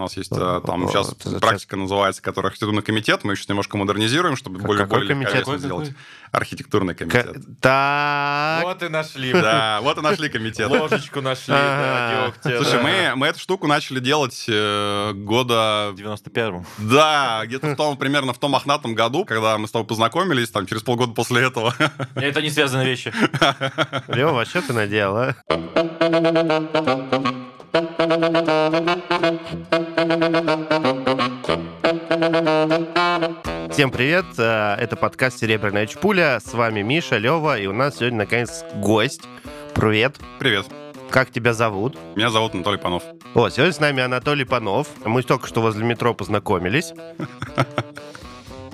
нас есть э, там сейчас практика называется, которая архитектурный комитет. Мы еще немножко модернизируем, чтобы Как- более, какой более комитет? Какой, сделать. какой? Архитектурный комитет. Так. Вот и нашли. Да, вот и нашли комитет. Ложечку нашли, да, Слушай, мы, мы эту штуку начали делать э, года... В 91-м. Да, где-то в том, примерно в том мохнатом году, когда мы с тобой познакомились, там, через полгода после этого. Это не связанные вещи. Лева, что ты надел, а? Всем привет, э, это подкаст «Серебряная чпуля», с вами Миша, Лева, и у нас сегодня, наконец, гость. Привет, Привет, как тебя зовут? меня зовут Анатолий Панов. О, сегодня с нами Анатолий Панов. Мы только что возле метро познакомились.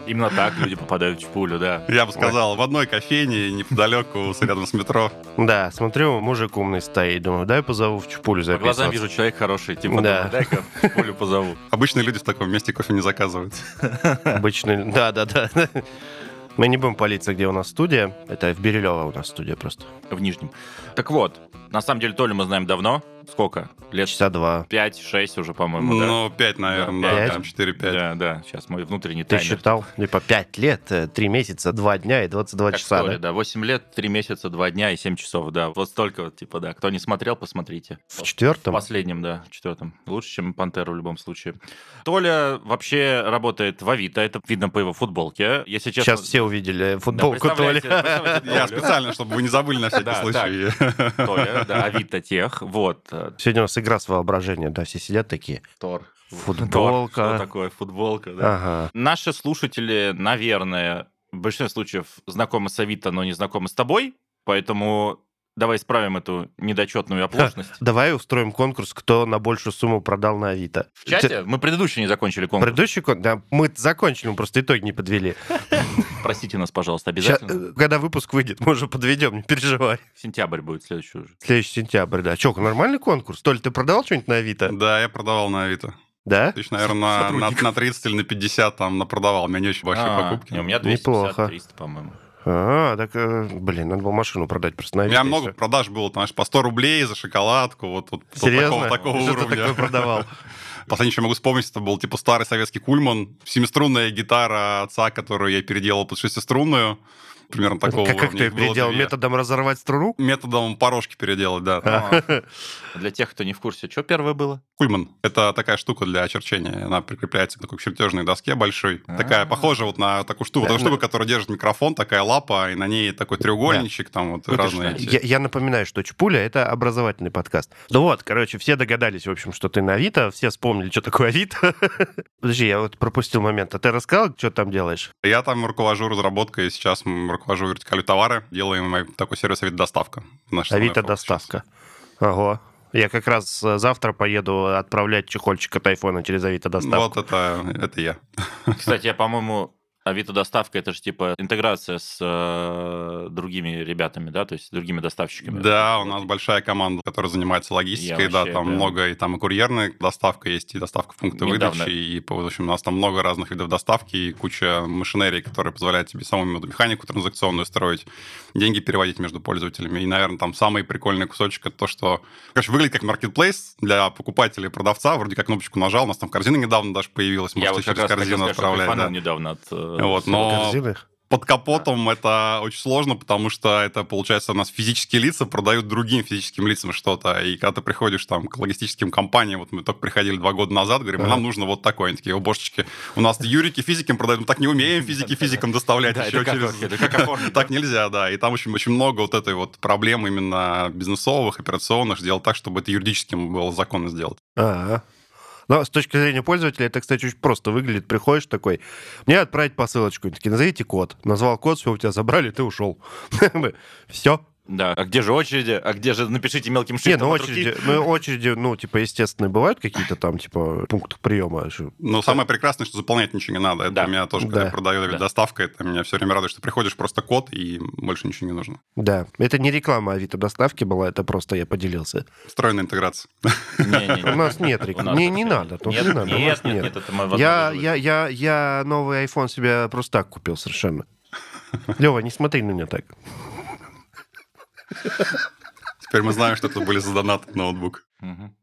Именно так люди попадают в пулю, да. Я бы сказал, в одной кофейне, неподалеку, с- рядом с метро. Да, смотрю, мужик умный стоит, думаю, дай позову в чпулю По глазам вижу, человек хороший. Типа, Да. дай-ка в пулю позову. Обычные люди в таком месте кофе не заказывают. Обычный, да-да-да. Мы не будем палиться, где у нас студия. Это в Бирюлево у нас студия просто. В Нижнем. Так вот, на самом деле Толю мы знаем давно. Сколько? Лет Часа два. 5-6 уже, по-моему, да? Ну, 5, наверное, Да, да, пять. там 4-5. Да, да. Сейчас мой внутренний Ты таймер. считал? Типа 5 лет, 3 месяца, 2 дня и 22 Как часа, Толя, да? да? 8 лет, 3 месяца, 2 дня и 7 часов, да. Вот столько вот, типа, да. Кто не смотрел, посмотрите. В В четвертом? последнем, да, в четвертом. Лучше, чем Пантеру в любом случае. Толя вообще работает в Авито, это видно по его футболке. Если честно... Сейчас все увидели футболку Да, Толи. представляете, представляете Я Толю. специально, чтобы вы не забыли на всякий Да, случай. Толя, да, Авито тех, вот. Э, Сегодня у нас игра с воображением, да, все сидят такие. Тор. Футболка. Тор, Что такое футболка, да. Ага. Наши слушатели, наверное, в большинстве случаев знакомы с Авито, но не знакомы с тобой, поэтому давай исправим эту недочетную оплошность. Давай устроим конкурс, кто на большую сумму продал на Авито. В чате мы предыдущий не закончили конкурс. Предыдущий конкурс, да, мы закончили, мы просто итоги не подвели. Простите нас, пожалуйста, обязательно. э, когда выпуск выйдет, мы уже подведем, не переживай. Сентябрь будет следующий уже. Следующий сентябрь, да. Че, нормальный конкурс? Толь, ты продавал что-нибудь на Авито? Да, я продавал на Авито. Да? Тысяч, наверное, на, на, на 30 или на 50 там напродавал. У меня не очень большие А, покупки. не, у меня Неплохо. 250-300, по-моему. А, так, э, блин, надо было машину продать просто У меня много продаж было, знаешь, по 100 рублей за шоколадку, вот, вот Серьезно? такого, такого Что ты уровня. такое продавал? Последнее, что могу вспомнить, это был типа старый советский кульман, семиструнная гитара отца, которую я переделал под шестиструнную. Примерно такого Как, как ты Их переделал? две. Методом разорвать струну? Методом порошки переделать, да. А, Для тех, кто не в курсе, что первое было? Кульман. Это такая штука для очерчения. Она прикрепляется к такой чертежной доске большой. А. Такая, похожа вот на такую штуку. Да, Такую штуку, которая держит микрофон, такая лапа, и на ней такой треугольничек, там вот разные. Я, напоминаю, что Чпуля — это образовательный подкаст. Ну вот, короче, все догадались, в общем, что ты на Авито, все вспомнили, что такое Авито. Подожди, я вот пропустил момент. А ты рассказал, что там делаешь? Я там руковожу разработкой, сейчас руковожу вертикалью товары, делаем такой сервис Авито доставка. Авито доставка. Ого. Я как раз э, завтра поеду отправлять чехольчик от айфона через Авито доставку. Вот это, это я. Кстати, я, по-моему, Авито доставка это же типа интеграция с э, другими ребятами, да, то есть с другими доставщиками. Да, у нас большая команда, которая занимается логистикой, Я да, вообще, там да. много, и там и курьерная доставка есть, и доставка в пункты Недавно. выдачи, и, в общем, у нас там много разных видов доставки, и куча машинерий, которые позволяют тебе самому механику транзакционную строить, деньги переводить между пользователями. И, наверное, там самый прикольный кусочек это то, что, короче, выглядит как маркетплейс для покупателя и продавца, вроде как кнопочку нажал, у нас там корзина недавно даже появилась, Я можете вот как через корзину отправлять. кайфанул да. недавно от... э, Вот, но-? Под капотом это очень сложно, потому что это, получается, у нас физические лица продают другим физическим лицам что-то. И когда ты приходишь там к логистическим компаниям, вот мы только приходили два года назад, говорим, Ага. нам нужно вот такое. Они такие, о, божечки, у нас юрики физикам продают, мы так не умеем физики физикам доставлять еще через... Так нельзя, да. И там очень, очень много вот этой вот проблем именно бизнесовых, операционных, сделать так, чтобы это юридическим было законно сделать. А, но с точки зрения пользователя, это, кстати, очень просто выглядит. Приходишь такой, мне отправить посылочку. Они такие, назовите код. Назвал код, все, у тебя забрали, ты ушел. Все. Да, а где же очереди? А где же напишите мелким шрифтом ну от руки? очереди, ну очереди, ну, типа, естественно, бывают какие-то там, типа, пункты приема. Но самое прекрасное, что заполнять ничего не надо. Это Да. меня тоже, когда Да. я продаю Да. доставка, это меня все время радует, что приходишь просто код, и больше ничего не нужно. Да, это не реклама Авито доставки была, это просто я поделился. Встроенная интеграция. У нас нет рекламы. Не, не надо, Нет, не надо, у нет, нас нет, нет. нет, я новый iPhone себе просто так купил совершенно. Лева, не смотри на меня так. Теперь мы знаем, что это были за донат ноутбук.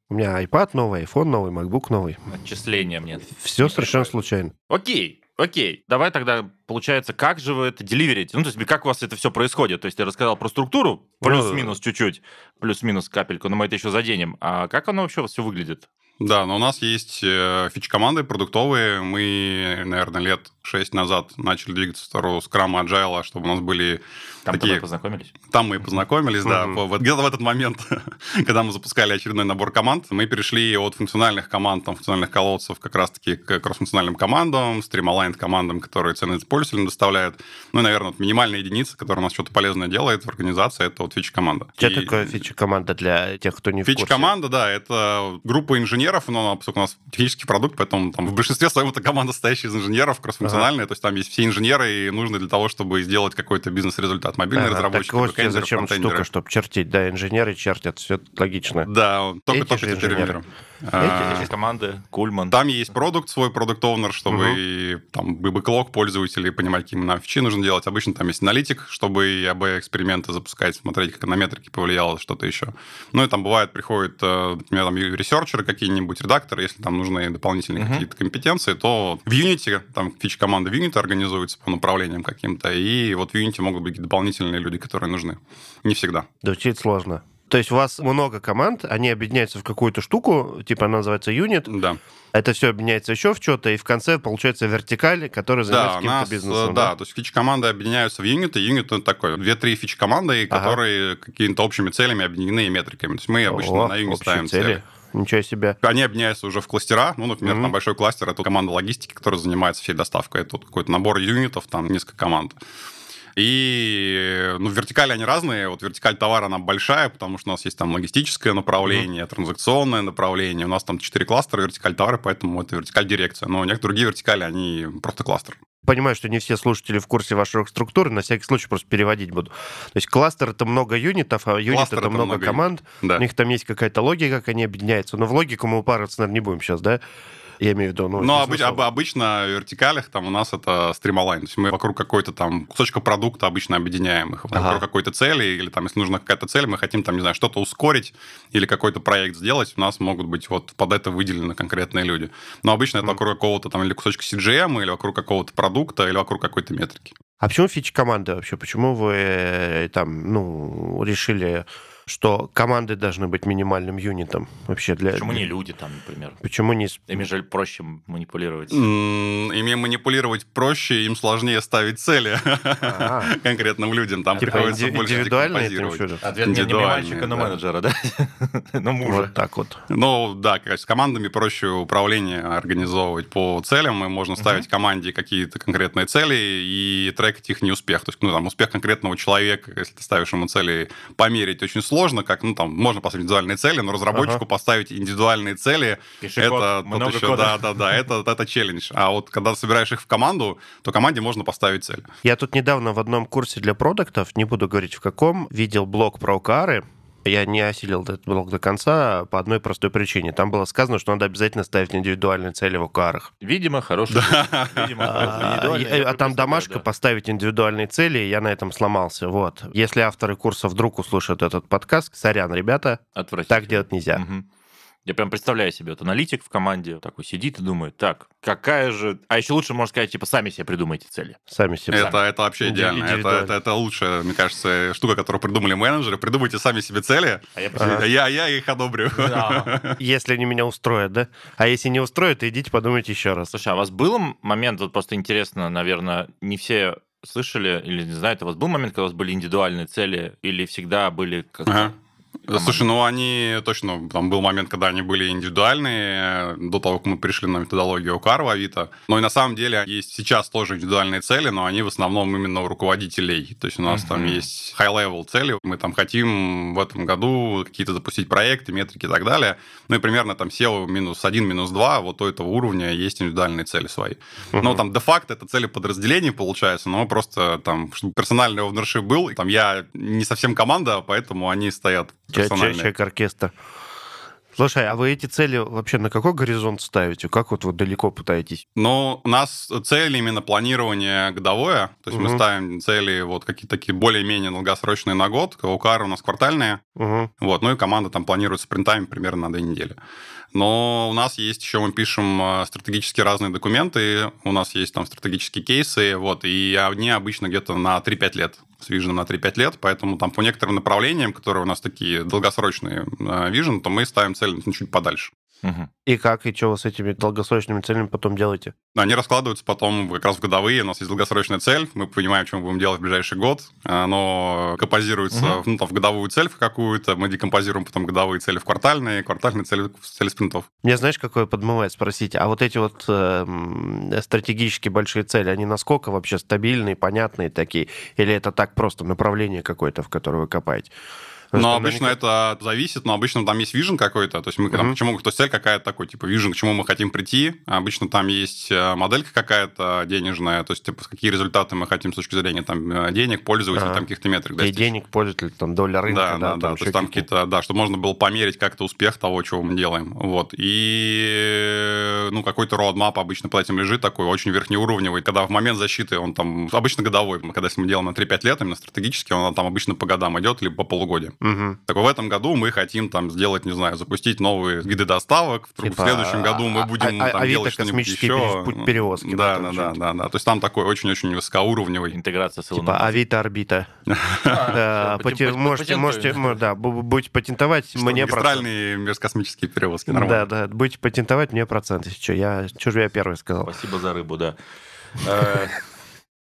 У меня iPad новый, iPhone новый, MacBook новый. Отчисления мне. Все совершенно случайно. Окей, окей. Давай тогда, получается, как же вы это деливерите? Ну, то есть, как у вас это все происходит? То есть, ты рассказал про структуру, плюс-минус чуть-чуть, плюс-минус капельку, но мы это еще заденем. А как оно вообще все выглядит? Да, но у нас есть э, фич-команды продуктовые. Мы, наверное, лет 6 назад начали двигаться в сторону скрама agile, чтобы у нас были Там такие... тогда познакомились? Там мы и познакомились, да. Вот Где-то в этот момент, когда мы запускали очередной набор команд, мы перешли от функциональных команд, там, функциональных колодцев как раз-таки к кросс-функциональным командам, стрималайн командам, которые ценность пользователям доставляют. Ну и, наверное, вот минимальная единица, которая у нас что-то полезное делает в организации, это вот фич-команда. Что И- такое фича-команда для тех, кто не в курсе? Фич-команда, да, это группа инженеров, но поскольку у нас технический продукт, поэтому там в большинстве своем это команда, состоящая из инженеров, кроссфункциональная, то есть там есть все инженеры, и нужны для того, чтобы сделать какой-то бизнес-результат. Мобильные Ага, разработчики, так вот зачем фронтендеры. штука, чтобы чертить. Да, инженеры чертят, все логично. Да, только, Эти только же теперь инженеры. А, команды, Кульман. Там есть продукт, свой продукт оунер чтобы Мгм. и, там бы бэклог пользователей понимать, какие нам фичи нужно делать. Обычно там есть аналитик, чтобы и АБ-эксперименты запускать, смотреть, как на метрики повлияло, что-то еще. Ну и там бывает, приходят, э, например, там ресерчеры какие-нибудь, редакторы, если там нужны дополнительные Мгм. какие-то компетенции, то в Unity, там фич-команда в Unity организуется по направлениям каким-то, и вот в Unity могут быть дополнительные люди, которые нужны. Не всегда. Да учить сложно. То есть у вас много команд, они объединяются в какую-то штуку, типа она называется юнит, Да. это все объединяется еще в что-то, и в конце получается вертикаль, которая Да, занимается у каким-то нас, бизнесом. э, да, то есть фич-команды объединяются в юниты. Юнит это такой, две-три фич-команды, Ага. которые какими-то общими целями объединены и метриками. То есть мы обычно О, на юнит ставим цели. цели. Ничего себе. Они объединяются уже в кластера. Ну, например, Мгм. там большой кластер это команда логистики, которая занимается всей доставкой. Это вот какой-то набор юнитов, там несколько команд. И ну, вертикали они разные. Вот вертикаль товара, она большая, потому что у нас есть там логистическое направление, транзакционное направление. У нас там четыре кластера вертикаль товара, поэтому это вертикаль дирекция. Но некоторые другие вертикали, они просто кластер. Понимаю, что не все слушатели в курсе ваших структур, на всякий случай просто переводить буду. То есть кластер это много юнитов, а юнит Кластер это это много много команд. Да. У них там есть какая-то логика, как они объединяются. Но в логику мы упарываться, наверное, не будем сейчас, да? Я имею в виду, ну... Но смысл. обыч- об- обычно в вертикалях там у нас это стрималайн. То есть мы вокруг какой-то там кусочка продукта обычно объединяем их. Ага. Вокруг какой-то цели, или там, если нужна какая-то цель, мы хотим там, не знаю, что-то ускорить или какой-то проект сделать, у нас могут быть вот под это выделены конкретные люди. Но обычно это Мгм. вокруг какого-то там или кусочка CGM, или вокруг какого-то продукта, или вокруг какой-то метрики. А почему фичи команды вообще? Почему вы э, там, ну, решили, что команды должны быть минимальным юнитом вообще для... Почему не люди там, например? Почему не... Ими же проще манипулировать. Ими манипулировать проще, им сложнее ставить цели А. конкретным людям. Там Типа приходится инди- больше индивидуальные? Ответ не, мальчика, но да. менеджера, да? Ну, мужа. Вот так вот. Ну, да, как с командами проще управление организовывать по целям, и можно ставить команде какие-то конкретные цели и трекать их неуспех. То есть, ну, там, успех конкретного человека, если ты ставишь ему цели, померить очень сложно, как, ну, там, можно поставить индивидуальные цели, но разработчику Ага. поставить индивидуальные цели, Пиши это код, много еще, кода. да, да, да, это, это челлендж. А вот когда собираешь их в команду, то команде можно поставить цель. Я тут недавно в одном курсе для продуктов, не буду говорить в каком, видел блог про OKR. Я не осилил этот блог до конца по одной простой причине. Там было сказано, что надо обязательно ставить индивидуальные цели в OKR. Видимо, хороший. Видимо, А, а там домашка поставить индивидуальные цели, и я на этом сломался. Вот. Если авторы курса вдруг услышат этот подкаст, сорян, ребята, так делать нельзя. Я прям представляю себе, вот аналитик в команде такой сидит и думает, так, какая же... А еще лучше, можно сказать, типа, сами себе придумайте цели. Сами себе. Это, это вообще идеально. Это, это, это лучшая, мне кажется, штука, которую придумали менеджеры. Придумайте сами себе цели, А я Ага. а я, я их одобрю. Да. Если они меня устроят, да? А если не устроят, то идите подумайте еще раз. Слушай, а у вас был момент, вот просто интересно, наверное, не все слышали или не знают, у вас был момент, когда у вас были индивидуальные цели или всегда были как Ага. Команда? Слушай, ну они точно, там был момент, когда они были индивидуальные, э, до того, как мы пришли на методологию ОКАР в Авито. Но и на самом деле есть сейчас тоже индивидуальные цели, но они в основном именно у руководителей. То есть у нас там Мгм. есть high-level цели, мы там хотим в этом году какие-то запустить проекты, метрики и так далее. Ну и примерно там SEO минус один, минус два, вот у этого уровня есть индивидуальные цели свои. Но Мгм. там де-факто это цели подразделений получается, но просто там, чтобы персональный ownership был, там я не совсем команда, поэтому они стоят. Человек-оркестр. Слушай, а вы эти цели вообще на какой горизонт ставите? Как вот вы далеко пытаетесь? Ну, у нас цель именно планирование годовое. То есть Мгм. мы ставим цели вот какие-то такие более-менее долгосрочные на год. ОКР у нас квартальные. Угу. Вот, ну и команда там планирует спринтами примерно на две недели. Но у нас есть еще, мы пишем э, стратегически разные документы, у нас есть там стратегические кейсы, вот, и они обычно где-то на 3-5 лет, с виженом на 3-5 лет, поэтому там по некоторым направлениям, которые у нас такие долгосрочные вижен, то мы ставим цель ну, чуть подальше. Мгм. И как, и что вы с этими долгосрочными целями потом делаете? Они раскладываются потом как раз в годовые. У нас есть долгосрочная цель. Мы понимаем, что мы будем делать в ближайший год. Оно композируется Мгм. ну, там, в годовую цель в какую-то. Мы декомпозируем потом годовые цели в квартальные, квартальные цели в цели спринтов. Мне знаешь, какое подмывает спросить? А вот эти вот э, м, стратегические большие цели, они насколько вообще стабильные, понятные такие? Или это так просто направление какое-то, в которое вы копаете? Но обычно наверняка- это зависит, но обычно там есть вижен какой-то, то есть мы там, Мгм. к чему, то есть цель какая-то такой, типа вижен, к чему мы хотим прийти. А Обычно там есть э, моделька какая-то денежная, то есть типа какие результаты мы хотим с точки зрения там э, денег, пользователей, Ага. там каких-то метрик И достичь. денег пользователь, там доля рынка, Да, да, да. там То есть там какие-то, да, чтобы можно было померить как-то успех того, чего мы делаем. Вот. И, ну, какой-то roadmap обычно под этим лежит такой, очень верхнеуровневый. Когда в момент защиты он там, обычно годовой, когда если мы делаем на 3-5 лет, именно стратегически, он там обычно по годам идет, либо по полугодию. Мгм. Так в этом году мы хотим там сделать, не знаю, запустить новые виды доставок. В, Типа, в следующем году мы а- будем а- там Авито делать что-нибудь еще. пере- перевозки, да, Да, да, да, да, да. То есть там такой очень-очень высокоуровневый. Интеграция с Типа. Да, поте- пати- Можете, можете, да, бу- будете патентовать мне процент. межкосмические перевозки. Да, Нормально. да, будете патентовать мне процент, если что. Я, что же я первый сказал? Спасибо за рыбу, да.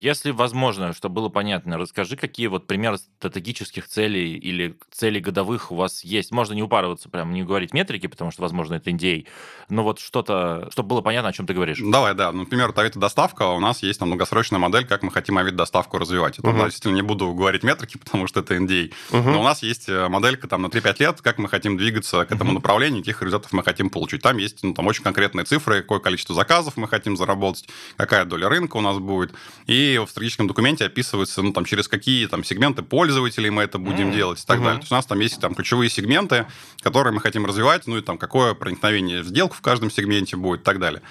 Если возможно, чтобы было понятно, расскажи, какие вот примеры стратегических целей или целей годовых у вас есть. Можно не упарываться, прям не говорить метрики, потому что, возможно, это NDA, но вот что-то, чтобы было понятно, о чем ты говоришь. Давай, да. Ну, Например, авито-доставка, у нас есть там долгосрочная модель, как мы хотим авито-доставку развивать. Это, Мгм. да, действительно, не буду говорить метрики, потому что это NDA. Мгм. Но у нас есть э, моделька там на 3-5 лет, как мы хотим двигаться к этому Мгм. направлению, каких результатов мы хотим получить. Там есть ну, там очень конкретные цифры, какое количество заказов мы хотим заработать, какая доля рынка у нас будет. И в стратегическом документе описывается, ну, там, через какие там сегменты пользователей мы это будем М. делать и так Мгм. далее. То есть у нас там есть там ключевые сегменты, которые мы хотим развивать, ну и там какое проникновение в сделку в каждом сегменте будет и так далее.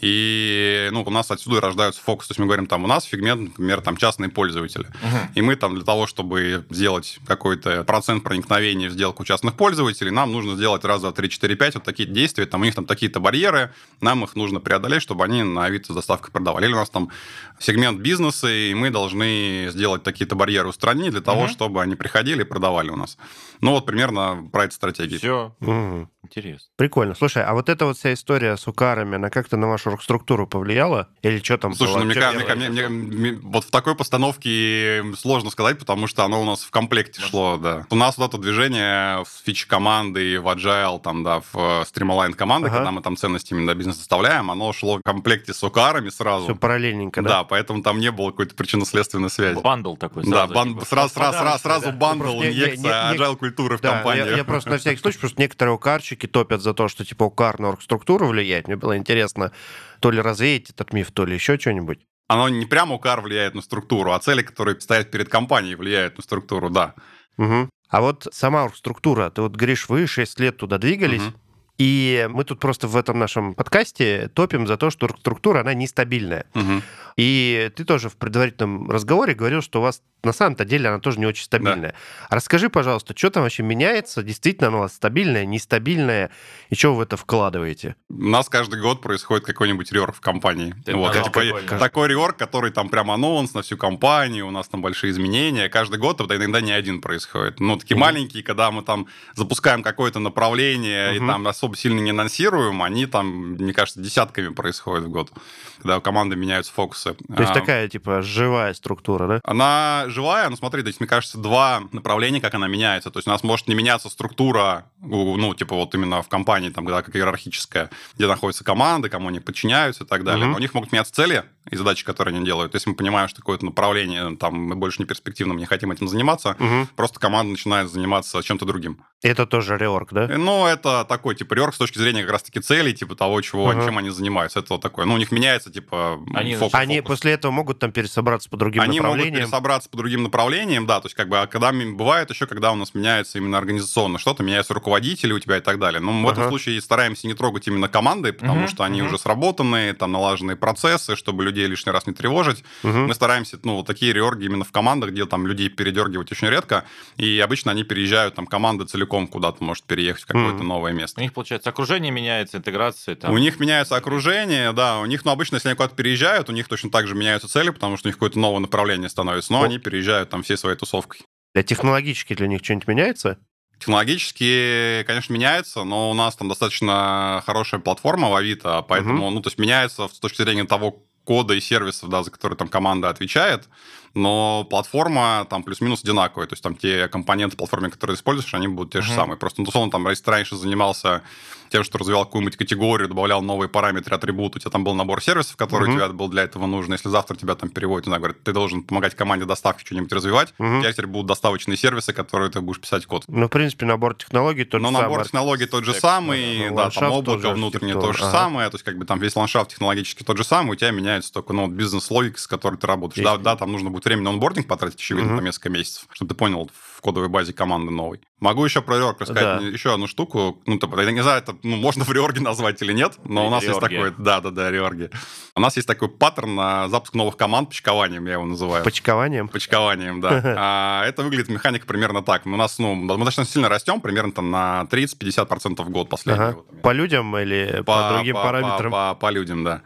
И ну, у нас отсюда и рождаются фокусы. То есть мы говорим, там у нас сегмент, например, там частные пользователи. Мгм. И мы там для того, чтобы сделать какой-то процент проникновения в сделку частных пользователей, нам нужно сделать раз, два, три, четыре, пять вот такие действия. Там у них там такие-то барьеры, нам их нужно преодолеть, чтобы они на Авито с доставкой продавали. Или у нас там сегмент бизнеса, и мы должны сделать такие-то барьеры устранить для того, Мгм. чтобы они приходили и продавали у нас. Ну вот примерно про эту стратегию. Все, Мгм. Интересно. Прикольно. Слушай, а вот эта вот вся история с укарами, она как-то на вашу структуру повлияла? Или что там Слушай, было? ну, мне, мне ка- мне- мне- вот в такой постановке сложно сказать, потому что оно у нас в комплекте шло, да. У нас вот это движение в фич команды, в agile, там, да, в э, Streamline команды, Ага. когда мы там ценности именно бизнес составляем, оно шло в комплекте с укарами сразу. Все параллельненько, да? да? поэтому там не было какой-то причинно-следственной связи. Бандл такой. Да, сразу, бан- типа, сразу, сразу, сразу, сразу да. бандл, Ну, просто не- не- инъекция не- agile культуры в Да, компанию. я, я просто на всякий случай, потому что некоторые укарщики топят за то, что типа укар на оргструктуру влияет. Мне было интересно, то ли развеять этот миф, то ли еще что-нибудь. Оно не прямо укар влияет на структуру, а цели, которые стоят перед компанией, влияют на структуру, да. Мгм. А вот сама оргструктура, ты вот говоришь, вы 6 лет туда двигались, Мгм. и мы тут просто в этом нашем подкасте топим за то, что оргструктура, она нестабильная. Мгм. И ты тоже в предварительном разговоре говорил, что у вас на самом-то деле она тоже не очень стабильная. Расскажи, пожалуйста, что там вообще меняется? Действительно она у вас стабильная, нестабильная? И что вы в это вкладываете? У нас каждый год происходит какой-нибудь реорг в компании. Это вот, да, типа, прикольно. такой реорг, который там прям анонс на всю компанию, у нас там большие изменения. Каждый год это иногда не один происходит. Ну, такие Мгм. маленькие, когда мы там запускаем какое-то направление и Мгм. там особо сильно не анонсируем, они там, мне кажется, десятками происходят в год, когда команды меняются фокусы. То есть А, такая, типа, живая структура, да? она живая, но смотри, то есть, мне кажется, два направления, как она меняется. То есть у нас может не меняться структура, ну, типа вот именно в компании, там, когда как иерархическая, где находятся команды, кому они подчиняются и так далее. Мгм. Но у них могут меняться цели и задачи, которые они делают. То есть мы понимаем, что какое-то направление, там, мы больше не перспективно, мы не хотим этим заниматься, Мгм. просто команда начинает заниматься чем-то другим. Это тоже реорг, да? Ну, это такой, типа, реорг с точки зрения как раз-таки целей, типа, того, чего, Ага. чем они занимаются. Это вот такое. Ну, у них меняется, типа, Они- фокус. Они фокус. после этого могут там пересобраться по другим Они могут направлениям. пересобраться по другим направлениям, да, то есть как бы, а когда бывает еще, когда у нас меняется именно организационно что-то, меняются руководители у тебя и так далее. Но мы в этом случае стараемся не трогать именно команды, потому Мгм, что они мгм. уже сработанные, там налаженные процессы, чтобы людей лишний раз не тревожить. Мгм. Мы стараемся, ну, вот такие реорги именно в командах, где там людей передергивать очень редко, и обычно они переезжают, там, команда целиком куда-то может переехать в какое-то Мгм. новое У место. них, получается, окружение меняется, интеграция. Там. У них меняется окружение, да, у них, ну, обычно, если они куда-то переезжают, у них точно так же меняются цели, потому что у них какое-то новое направление становится, но О. они переезжают там всей своей тусовкой. Для технологически для них что-нибудь меняется? Технологически, конечно, меняется, но у нас там достаточно хорошая платформа в Авито, поэтому, ну, то есть меняется с точки зрения того кода и сервисов, да, за которые там команда отвечает, но платформа там плюс-минус одинаковая, то есть там те компоненты платформы, которые ты используешь, они будут те же Мгм. самые. Просто, ну, условно, там, если ты раньше занимался тем, что развивал какую-нибудь категорию, добавлял новые параметры, атрибуты, у тебя там был набор сервисов, который Мгм. у тебя был для этого нужен. Если завтра тебя там переводят, не знаю, говорят, ты должен помогать команде доставки что-нибудь развивать, Мгм. у тебя теперь будут доставочные сервисы, которые ты будешь писать код. Ну, в принципе, набор технологий тот Но же набор самый. технологий тот же самый, да, да, там облако внутреннее то же Ага. самое, то есть как бы там весь ландшафт технологически тот же самый, у тебя меняется только ну, бизнес-логика, с которой ты работаешь. Да, да, там нужно будет время на онбординг потратить, очевидно, Мгм. там несколько месяцев, чтобы ты понял в кодовой базе команды новой. Могу еще про реорг рассказать Да. еще одну штуку. Ну, типа, я не знаю, это ну, можно в реорге назвать или нет, но у нас есть Реорги. такой, да, да, да, реорги. У нас есть такой паттерн на запуск новых команд, почкованием я его называю. Почкованием. Почкованием, да. А, это выглядит механика примерно так. У нас, ну, мы достаточно сильно растем, примерно там на 30-50% в год последний. Ага. По людям или по, другим по- параметрам? По, по людям, да.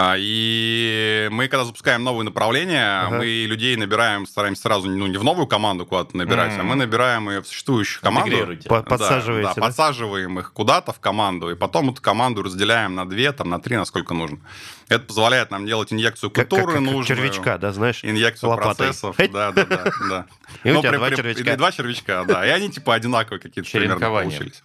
А, И мы, когда запускаем новые направления, Ага. мы людей набираем, стараемся сразу ну, не в новую команду куда-то набирать, а М. мы набираем ее в существующую команду. По- Да, подсаживаете, Да, да? подсаживаем их куда-то в команду, и потом эту команду разделяем на две, там, на три, насколько нужно. Это позволяет нам делать инъекцию как- культуры как нужную. червячка, да, знаешь? Инъекцию лопатой. процессов. Да, да, да, да. И у Ну, тебя два червячка. И два червячка, да. И они типа одинаковые какие-то примерно получились.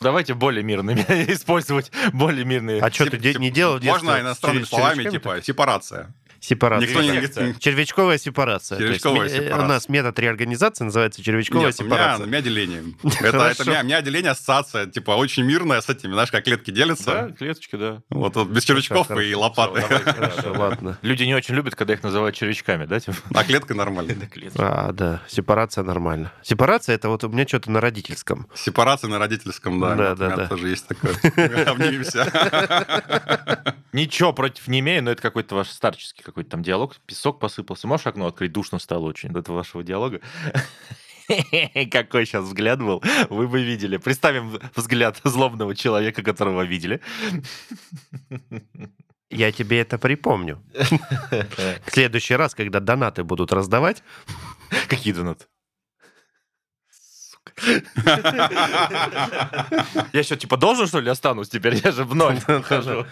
Давайте более мирными использовать более мирные. А что ты де- тип- не делал в детстве Можно иностранными с словами, типа сепарация. Сепарация. Никто не говорит... Червячковая сепарация. Есть Червячковая ме- э, сепарация. У нас метод реорганизации называется червячковая Нет, у меня, у сепарация. меня деление. Это, это у, меня, у меня деление ассоциация, типа, очень мирная с этими, знаешь, как клетки Да, делятся. клеточки, да. Вот, вот без червячков Хорошо, и лопаты. Давай, Хорошо, ладно. Люди не очень любят, когда их называют червячками, да? типа? А клетка нормально. Да. А, да, сепарация нормально. Сепарация это вот у меня что-то на родительском. Сепарация на родительском, да. Да, да, да. тоже есть такое. Обнимемся. Ничего против не имею, но это какой-то ваш старческий какой-то там диалог. Песок посыпался. Можешь окно открыть? Душно стало очень до этого вашего диалога. Какой сейчас взгляд был, вы бы видели. Представим взгляд злобного человека, которого видели. Я тебе это припомню. В следующий раз, когда донаты будут раздавать, Какие донаты? Я что, типа должен, что ли, останусь теперь? Я же в ноль хожу.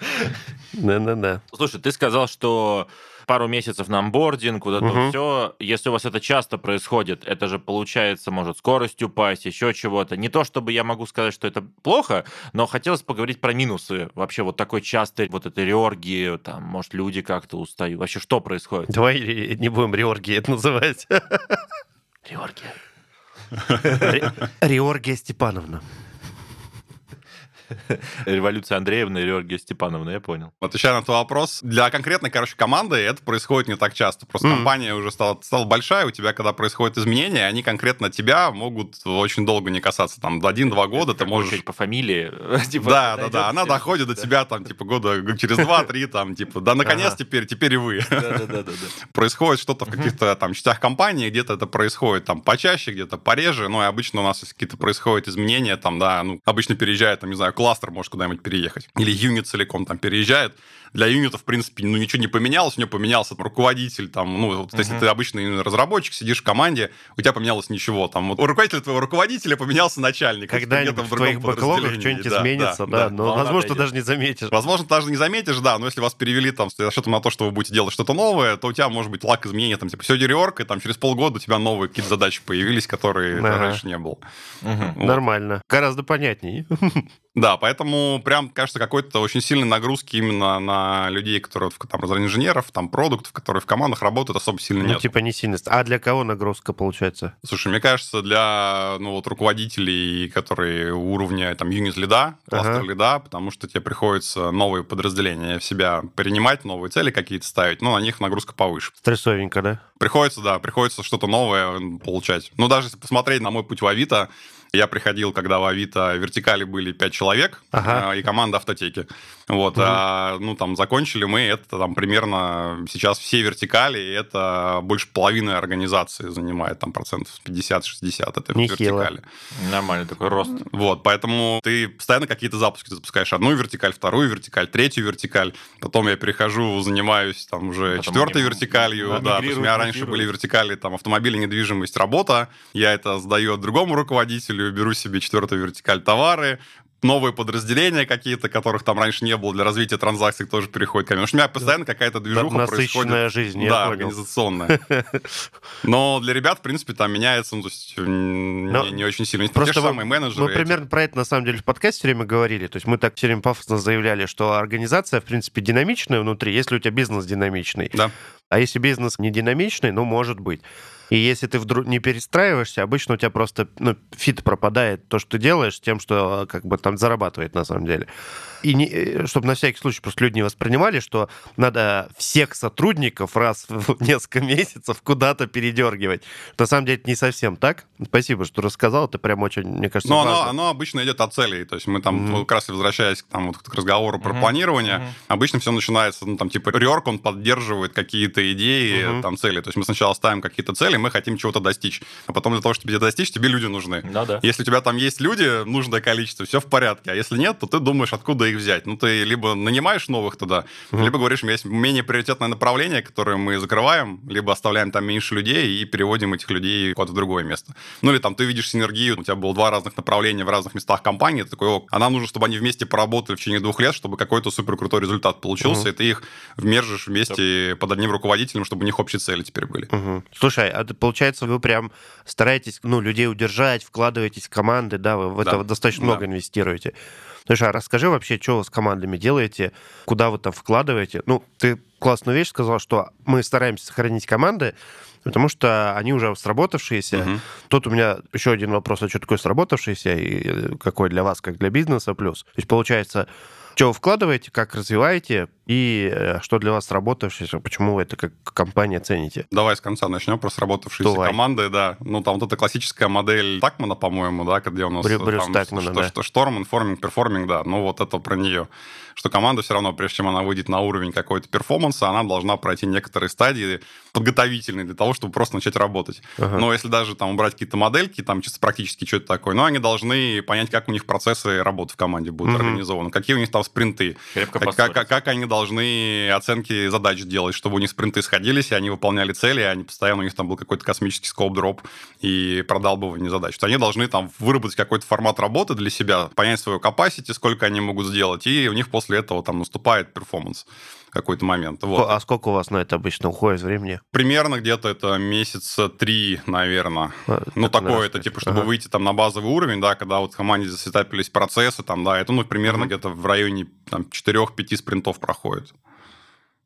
да-да-да. Слушай, ты сказал, что пару месяцев на онбординг, вот это Мгм. все. Если у вас это часто происходит, это же получается, может скорость упасть, еще чего-то. Не то, чтобы я могу сказать, что это плохо, но хотелось поговорить про минусы. Вообще вот такой частый, вот этой реоргии, там, может, люди как-то устают. Вообще, что происходит? Давай не будем реоргии это называть. Реоргия. Ре- Реоргия Степановна. Революция Андреевна и Реоргия Степановна, я понял. Отвечая на твой вопрос, для конкретной, короче, команды это происходит не так часто. Просто Мгм. компания уже стала, стала большая, у тебя, когда происходят изменения, они конкретно тебя могут очень долго не касаться. Там, до один-два года ты можешь... по фамилии. типа, Да, да, да. Она доходит до тебя там, типа, года через два-три, там, типа, да, наконец теперь, теперь и вы. Да-да-да-да. происходит что-то в каких-то там частях компании, где-то это происходит там почаще, где-то пореже, ну и обычно у нас какие-то происходят изменения, там, да, ну, обычно переезжает, там, не знаю, кластер может куда-нибудь переехать, или юнит целиком там переезжает, для юнита, в принципе, ну, ничего не поменялось, у него поменялся там, руководитель, там, ну, вот, если Мгм. ты обычный разработчик, сидишь в команде, у тебя поменялось ничего, там, вот, у руководителя твоего руководителя поменялся начальник. Когда-нибудь в другом твоих бэклогах что-нибудь Да, изменится, да, но, Волна возможно, дойдет. даже не заметишь. Возможно, даже не заметишь, да, но если вас перевели там с расчетом на то, что вы будете делать что-то новое, то у тебя может быть лак изменения, там, типа, все реорг, и там через полгода у тебя новые какие-то задачи появились, которые Ага. раньше не было. Мгм. Вот. Нормально. Гораздо понятней. Да, поэтому прям, кажется, какой-то очень сильной нагрузки именно на на людей, которые там, инженеров, там, продуктов, которые в командах работают, особо сильно Ну, нет. типа не сильно. А для кого нагрузка получается? Слушай, мне кажется, для ну, вот, руководителей, которые уровня там юнит-лида, кластер-лида, потому что тебе приходится новые подразделения в себя принимать, новые цели какие-то ставить, ну, на них нагрузка повыше. Стрессовенько, да? Приходится, да, приходится что-то новое получать. Ну, даже если посмотреть на мой путь в Авито, я приходил, когда в Авито вертикали были 5 человек Ага. э, и команда автотеки. Вот, Мгм. а, ну, там, закончили мы, это там примерно сейчас все вертикали, и это больше половины организации занимает, там, процентов 50-60, это Нехило. вертикали. Нормальный такой рост. Вот, поэтому ты постоянно какие-то запуски запускаешь. Одну вертикаль, вторую вертикаль, третью вертикаль. Потом я перехожу, занимаюсь там уже Потом четвертой они вертикалью. м- Да, то есть у меня раньше были вертикали там автомобили, недвижимость, работа. Я это сдаю другому руководителю, беру себе четвертую вертикаль товары, новые подразделения какие-то, которых там раньше не было для развития транзакций, тоже переходят ко мне. Потому что у меня постоянно какая-то движуха Насыщенная происходит. жизнь, да, понял. организационная. Но для ребят, в принципе, там меняется, ну, то есть не, не очень сильно. Те Просто же мы- самые менеджеры. Мы эти. примерно про это, на самом деле, в подкасте все время говорили. То есть мы так все время пафосно заявляли, что организация, в принципе, динамичная внутри, если у тебя бизнес динамичный. Да. А если бизнес не динамичный, ну, может быть. И если ты вдруг не перестраиваешься, обычно у тебя просто ну, фит пропадает то, что ты делаешь, с тем, что как бы там зарабатывает на самом деле. И не, чтобы на всякий случай просто люди не воспринимали, что надо всех сотрудников раз в несколько месяцев куда-то передергивать. На самом деле это не совсем так. Спасибо, что рассказал. Это прям очень, мне кажется, Но оно, важно. оно обычно идет от целей. То есть мы там, вот как раз возвращаясь к, там, вот, к разговору про Мгм. планирование, Мгм. обычно все начинается, ну, там, типа, реорг, он поддерживает какие-то идеи, Мгм. там, цели. То есть мы сначала ставим какие-то цели, мы хотим чего-то достичь. А потом для того, чтобы тебе достичь, тебе люди нужны. Ну да. Если у тебя там есть люди, нужное количество, все в порядке. А если нет, то ты думаешь, откуда их взять. Ну, ты либо нанимаешь новых туда, Мгм. либо говоришь, есть менее приоритетное направление, которое мы закрываем, либо оставляем там меньше людей и переводим этих людей куда-то в другое место. Ну, или там ты видишь синергию, у тебя было два разных направления в разных местах компании, ты такой, о, а нам нужно, чтобы они вместе поработали в течение двух лет, чтобы какой-то супер крутой результат получился, Мгм. и ты их вмержишь вместе под одним руководителем, чтобы у них общие цели теперь были. Мгм. Слушай, а получается, вы прям стараетесь, ну, людей удержать, вкладываетесь в команды, да, вы в Да. это достаточно Да. много инвестируете. Слушай, а расскажи вообще, что вы с командами делаете, куда вы там вкладываете? Ну, ты классную вещь сказал, что мы стараемся сохранить команды, потому что они уже сработавшиеся. Мгм. Тут у меня еще один вопрос, а что такое сработавшийся, и э, какой для вас, как для бизнеса, плюс. То есть, получается, что вы вкладываете, как развиваете, и э, что для вас сработавшееся, почему вы это как компания цените? Давай с конца начнем про сработавшиеся Давай. команды, да. Ну, там вот эта классическая модель Такмана, по-моему, да, где у нас Брю- Брюс там, Такмана, что, да. что storming, forming, performing, да. Ну, вот это про нее. Что команда все равно, прежде чем она выйдет на уровень какой-то перформанса, она должна пройти некоторые стадии подготовительные для того, чтобы просто начать работать. Ага. Но если даже там убрать какие-то модельки, там чисто практически что-то такое, но они должны понять, как у них процессы работы в команде будут Мгм. организованы, какие у них там спринты, как, как, как они должны оценки задач делать, чтобы у них спринты сходились, и они выполняли цели, и они постоянно, у них там был какой-то космический скоп-дроп и продалбывание задач. То есть они должны там выработать какой-то формат работы для себя, понять свою capacity, сколько они могут сделать, и у них после этого там наступает перформанс какой-то момент. Вот. А сколько у вас на это обычно уходит времени? Примерно где-то это месяца три, наверное. А, Ну, так такое, это типа, чтобы Ага. выйти там на базовый уровень, да, когда вот в команде засетапились процессы, там, да, это, ну, примерно Мгм. где-то в районе там 4-5 спринтов проходит.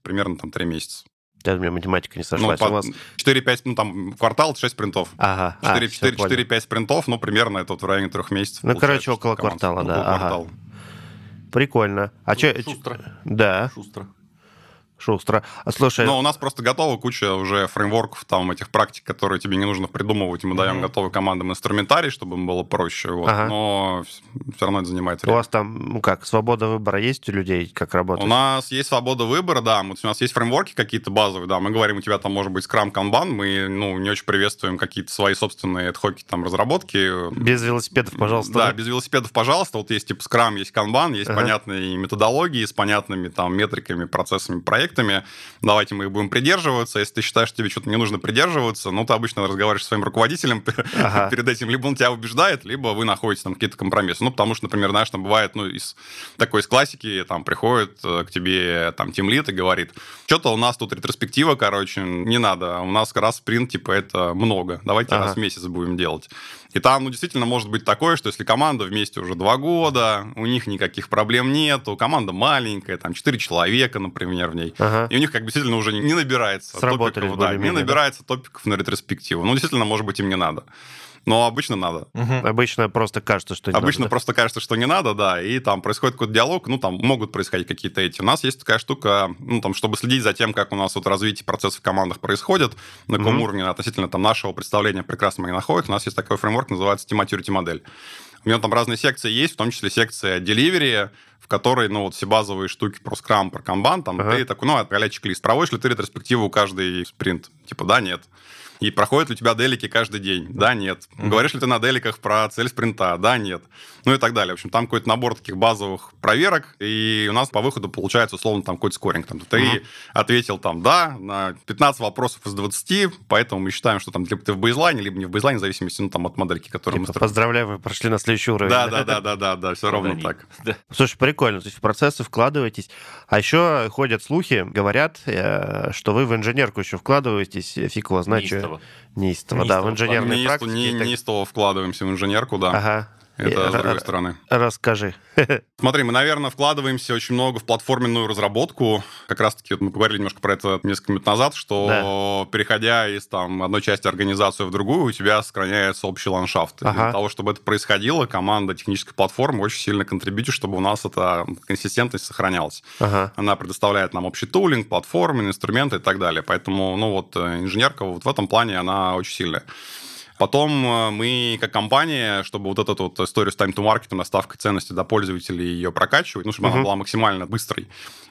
Примерно там 3 месяца. Да, у меня математика не Ну, сошлась. по- У вас... 4-5, ну, там, квартал 6 спринтов. Ага, а, 4, всё, 4, понял. 4-5 спринтов, ну, примерно это вот в районе трех месяцев. Ну, короче, около что команда- квартала, да, около ага. квартала. Прикольно. А Шу- че... Шустро. Да, Шустро. Шустро. Слушай, Но у нас просто готова куча уже фреймворков, там, этих практик, которые тебе не нужно придумывать, мы даем Мгм. готовый командам инструментарий, чтобы им было проще, вот. Ага. но все равно это занимает у время. вас там, ну как, свобода выбора есть у людей, как работать? У нас есть свобода выбора, да. Вот у нас есть фреймворки какие-то базовые, да. Мы говорим, у тебя там может быть Scrum, Kanban. Мы, ну, не очень приветствуем какие-то свои собственные адхоки там разработки. Без велосипедов, пожалуйста. Да, без велосипедов, пожалуйста. Вот есть типа Scrum, есть Kanban, есть Ага. понятные методологии с понятными там метриками, процессами, проектами. Давайте мы их будем придерживаться. Если ты считаешь, что тебе что-то не нужно придерживаться, ну, ты обычно разговариваешь со своим руководителем Ага. перед этим. Либо он тебя убеждает, либо вы находите там какие-то компромиссы. Ну, потому что, например, знаешь, там бывает, ну, из такой из классики, там приходит э, к тебе там тимлит и говорит, что-то у нас тут ретроспектива, короче, не надо. У нас раз спринт, типа, это много. Давайте Ага. раз в месяц будем делать. И там, ну, действительно может быть такое, что если команда вместе уже два года, у них никаких проблем нету, команда маленькая, там, четыре человека, например, в ней, Ага. и у них как бы действительно уже не, набирается Сработались топиков, да, не более-менее, да? набирается топиков на ретроспективу. Ну, действительно, может быть, им не надо. Но обычно надо. Мгм. Обычно просто кажется, что не Обычно надо, да? просто кажется, что не надо, да, и там происходит какой-то диалог, ну, там могут происходить какие-то эти. У нас есть такая штука, ну, там, чтобы следить за тем, как у нас вот развитие процессов в командах происходит, на каком Мгм. уровне относительно там нашего представления прекрасно они находятся. У нас есть такой фреймворк, называется Team модель. У него там разные секции есть, в том числе секция delivery, в которой, ну, вот все базовые штуки про скрам, про канбан, там, Ага. ты такой, ну, а чек-лист. Проводишь ли ты ретроспективу каждый спринт? Типа, да, нет. И проходят ли у тебя делики каждый день? Да, нет. Мгм. Говоришь ли ты на деликах про цель спринта? Да, нет. Ну и так далее. В общем, там какой-то набор таких базовых проверок, и у нас по выходу получается, условно, там какой-то скоринг. Там, ты Мгм. ответил там «да» на 15 вопросов из 20, поэтому мы считаем, что там либо ты в бейзлайне, либо не в бейзлайне, в зависимости ну, там, от модельки, которую мы Типа, строим. поздравляю, вы прошли на следующий уровень. Да, да, да, да, да, да, все ровно Они- так. Слушай, прикольно, то есть в процессы вкладываетесь. А еще ходят слухи, говорят, э, что вы в инженерку еще вкладываетесь, фиг его знает, что- Неистово. Неистово, да, в Неистово инженерной Неисто- практике. не- так- Неистово вкладываемся в инженерку, да. Ага. Это Э, с другой стороны. Расскажи. Смотри, мы, наверное, вкладываемся очень много в платформенную разработку. Как раз-таки мы поговорили немножко про это несколько минут назад, что переходя из там, одной части организации в другую, у тебя сохраняется общий ландшафт. Ага. Для того, чтобы это происходило, команда технической платформы очень сильно контрибьютит, чтобы у нас эта консистентность сохранялась. Ага. Она предоставляет нам общий тулинг, платформы, инструменты и так далее. Поэтому, ну вот, э, инженерка вот в этом плане, она очень сильная. Потом э, мы, как компания, чтобы вот эту вот историю с time to market, доставкой ценности до пользователей ее прокачивать, ну, чтобы она Мгм. была максимально быстрой,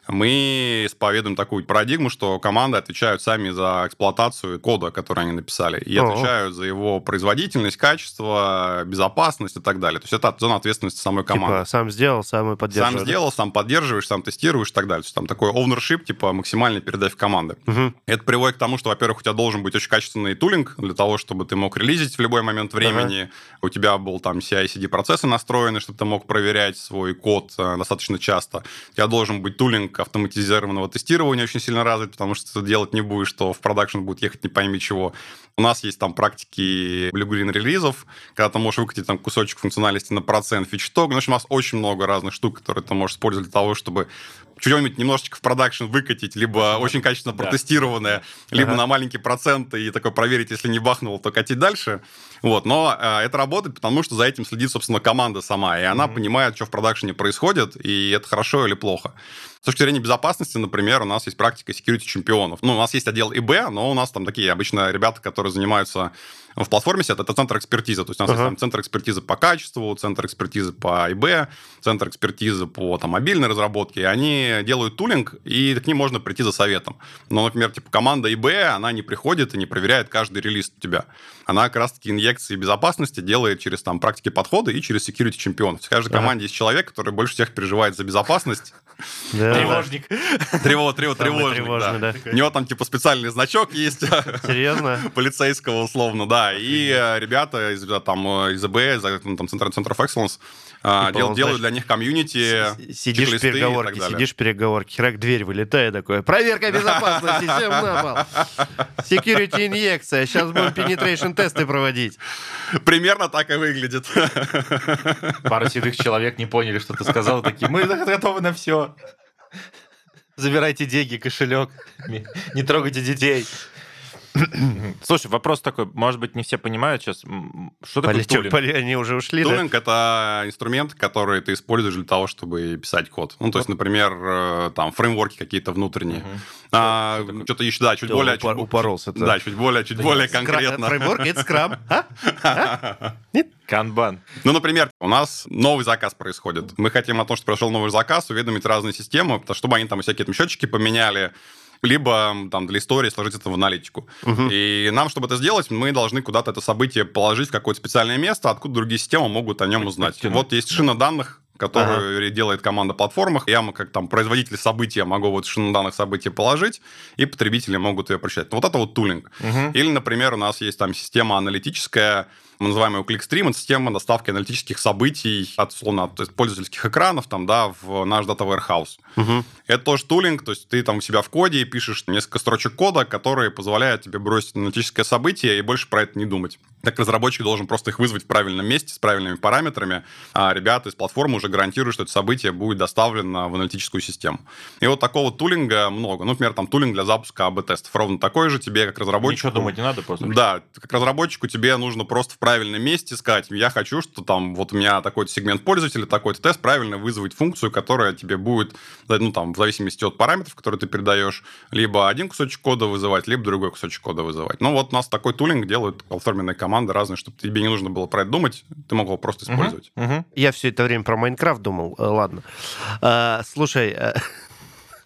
мы исповедуем такую парадигму, что команды отвечают сами за эксплуатацию кода, который они написали, и О. отвечают за его производительность, качество, безопасность и так далее. То есть это зона ответственности самой команды. Типа, сам сделал, сам и поддерживает. Сам сделал, сам поддерживаешь, сам тестируешь и так далее. То есть там такой ownership, типа максимальная передача команды. Мгм. Это приводит к тому, что, во-первых, у тебя должен быть очень качественный тулинг для того, чтобы ты мог релизить в любой момент времени. У тебя был там CI-CD процессы настроены, чтобы ты мог проверять свой код э, достаточно часто. У тебя должен быть tooling автоматизированного тестирования очень сильно развит, потому что ты делать не будешь, что в production будет ехать не пойми чего. У нас есть там практики blue-green релизов, когда ты можешь выкатить там кусочек функциональности на процент feature toggle. Ну, в общем, у нас очень много разных штук, которые ты можешь использовать для того, чтобы чего-нибудь немножечко в production выкатить, либо очень качественно Да. протестированное, либо Ага. на маленький процент и такой проверить, если не бахнул, то катить дальше. Вот. Но э, это работает, потому что за этим следит, собственно, команда сама, и она Мгм. понимает, что в production е происходит, и это хорошо или плохо. С точки зрения безопасности, например, у нас есть практика security чемпионов. Ну, у нас есть отдел ИБ, но у нас там такие обычно ребята, которые занимаются в платформе сет, это центр экспертизы. То есть у нас Ага. есть там центр экспертизы по качеству, центр экспертизы по ИБ, центр экспертизы по там, мобильной разработке. И они делают тулинг, и к ним можно прийти за советом. Но, например, типа команда ИБ, она не приходит и не проверяет каждый релиз у тебя. Она как раз-таки инъекции безопасности делает через там практики подхода и через security чемпионов. В каждой Ага. команде есть человек, который больше всех переживает за безопасность. Тревожник. Трево, трево, Самый тревожник, тревожный, да. да. У него там типа специальный значок есть Серьезно? полицейского условно, да. И э, ребята из э, там э, из ИБ, из э, ну, там центра центров Excellence э, Типа делают для них комьюнити, Сидишь в переговорке, сидишь в переговорке, храк, дверь вылетает такое. Проверка безопасности, всем на пол. Security инъекция, сейчас будем penetration тесты проводить. Примерно так и выглядит. Пара седых человек не поняли, что ты сказал, такие, мы готовы на все. Забирайте деньги, кошелек, не- трогайте детей. Слушай, вопрос такой, может быть, не все понимают сейчас, что такое Полетел, тулинг? поле- они уже ушли, да? Тулинг — это инструмент, который ты используешь для того, чтобы писать код. Ну, то есть, например, э, там, фреймворки какие-то внутренние. Мгм. А, Что такое? Что-то еще, да, чуть Ты более... упор- чуть- упоролся. ты. Да, чуть более, чуть Да более нет, Скра- конкретно. Фреймворк — это скрам. А? Канбан. Ну, например, у нас новый заказ происходит. Мы хотим о том, что прошел новый заказ, уведомить разные системы, чтобы они там всякие там счетчики поменяли, либо там для истории сложить это в аналитику. Мгм. И нам, чтобы это сделать, мы должны куда-то это событие положить в какое-то специальное место, откуда другие системы могут о нем узнать. Подтянуть. Вот есть шина данных, которую делает команда платформах. Я, как там производитель события, могу вот шину данных события положить, и потребители могут ее прочитать. Вот это вот тулинг. Мгм. Или, например, у нас есть там система аналитическая, мы называем его ClickStream, это система доставки аналитических событий от, условно, от пользовательских экранов там, да, в наш Data Warehouse. Угу. Это тоже тулинг, то есть ты там у себя в коде пишешь несколько строчек кода, которые позволяют тебе бросить аналитическое событие и больше про это не думать. Так разработчик должен просто их вызвать в правильном месте с правильными параметрами, а ребята из платформы уже гарантируют, что это событие будет доставлено в аналитическую систему. И вот такого тулинга много. Ну, например, там тулинг для запуска АБ-тестов. Ровно такой же тебе, как разработчику... Ничего думать не надо просто. Да, как разработчику тебе нужно просто в правильном месте сказать, я хочу, что там вот у меня такой-то сегмент пользователя, такой-то тест, правильно вызвать функцию, которая тебе будет, ну, там, в зависимости от параметров, которые ты передаешь, либо один кусочек кода вызывать, либо другой кусочек кода вызывать. Ну, вот у нас такой тулинг делают платформенные команды разные, чтобы тебе не нужно было про это думать, ты мог его просто использовать. Мгм, мгм. Я все это время про Майнкрафт думал. Э, Ладно. А, слушай, э,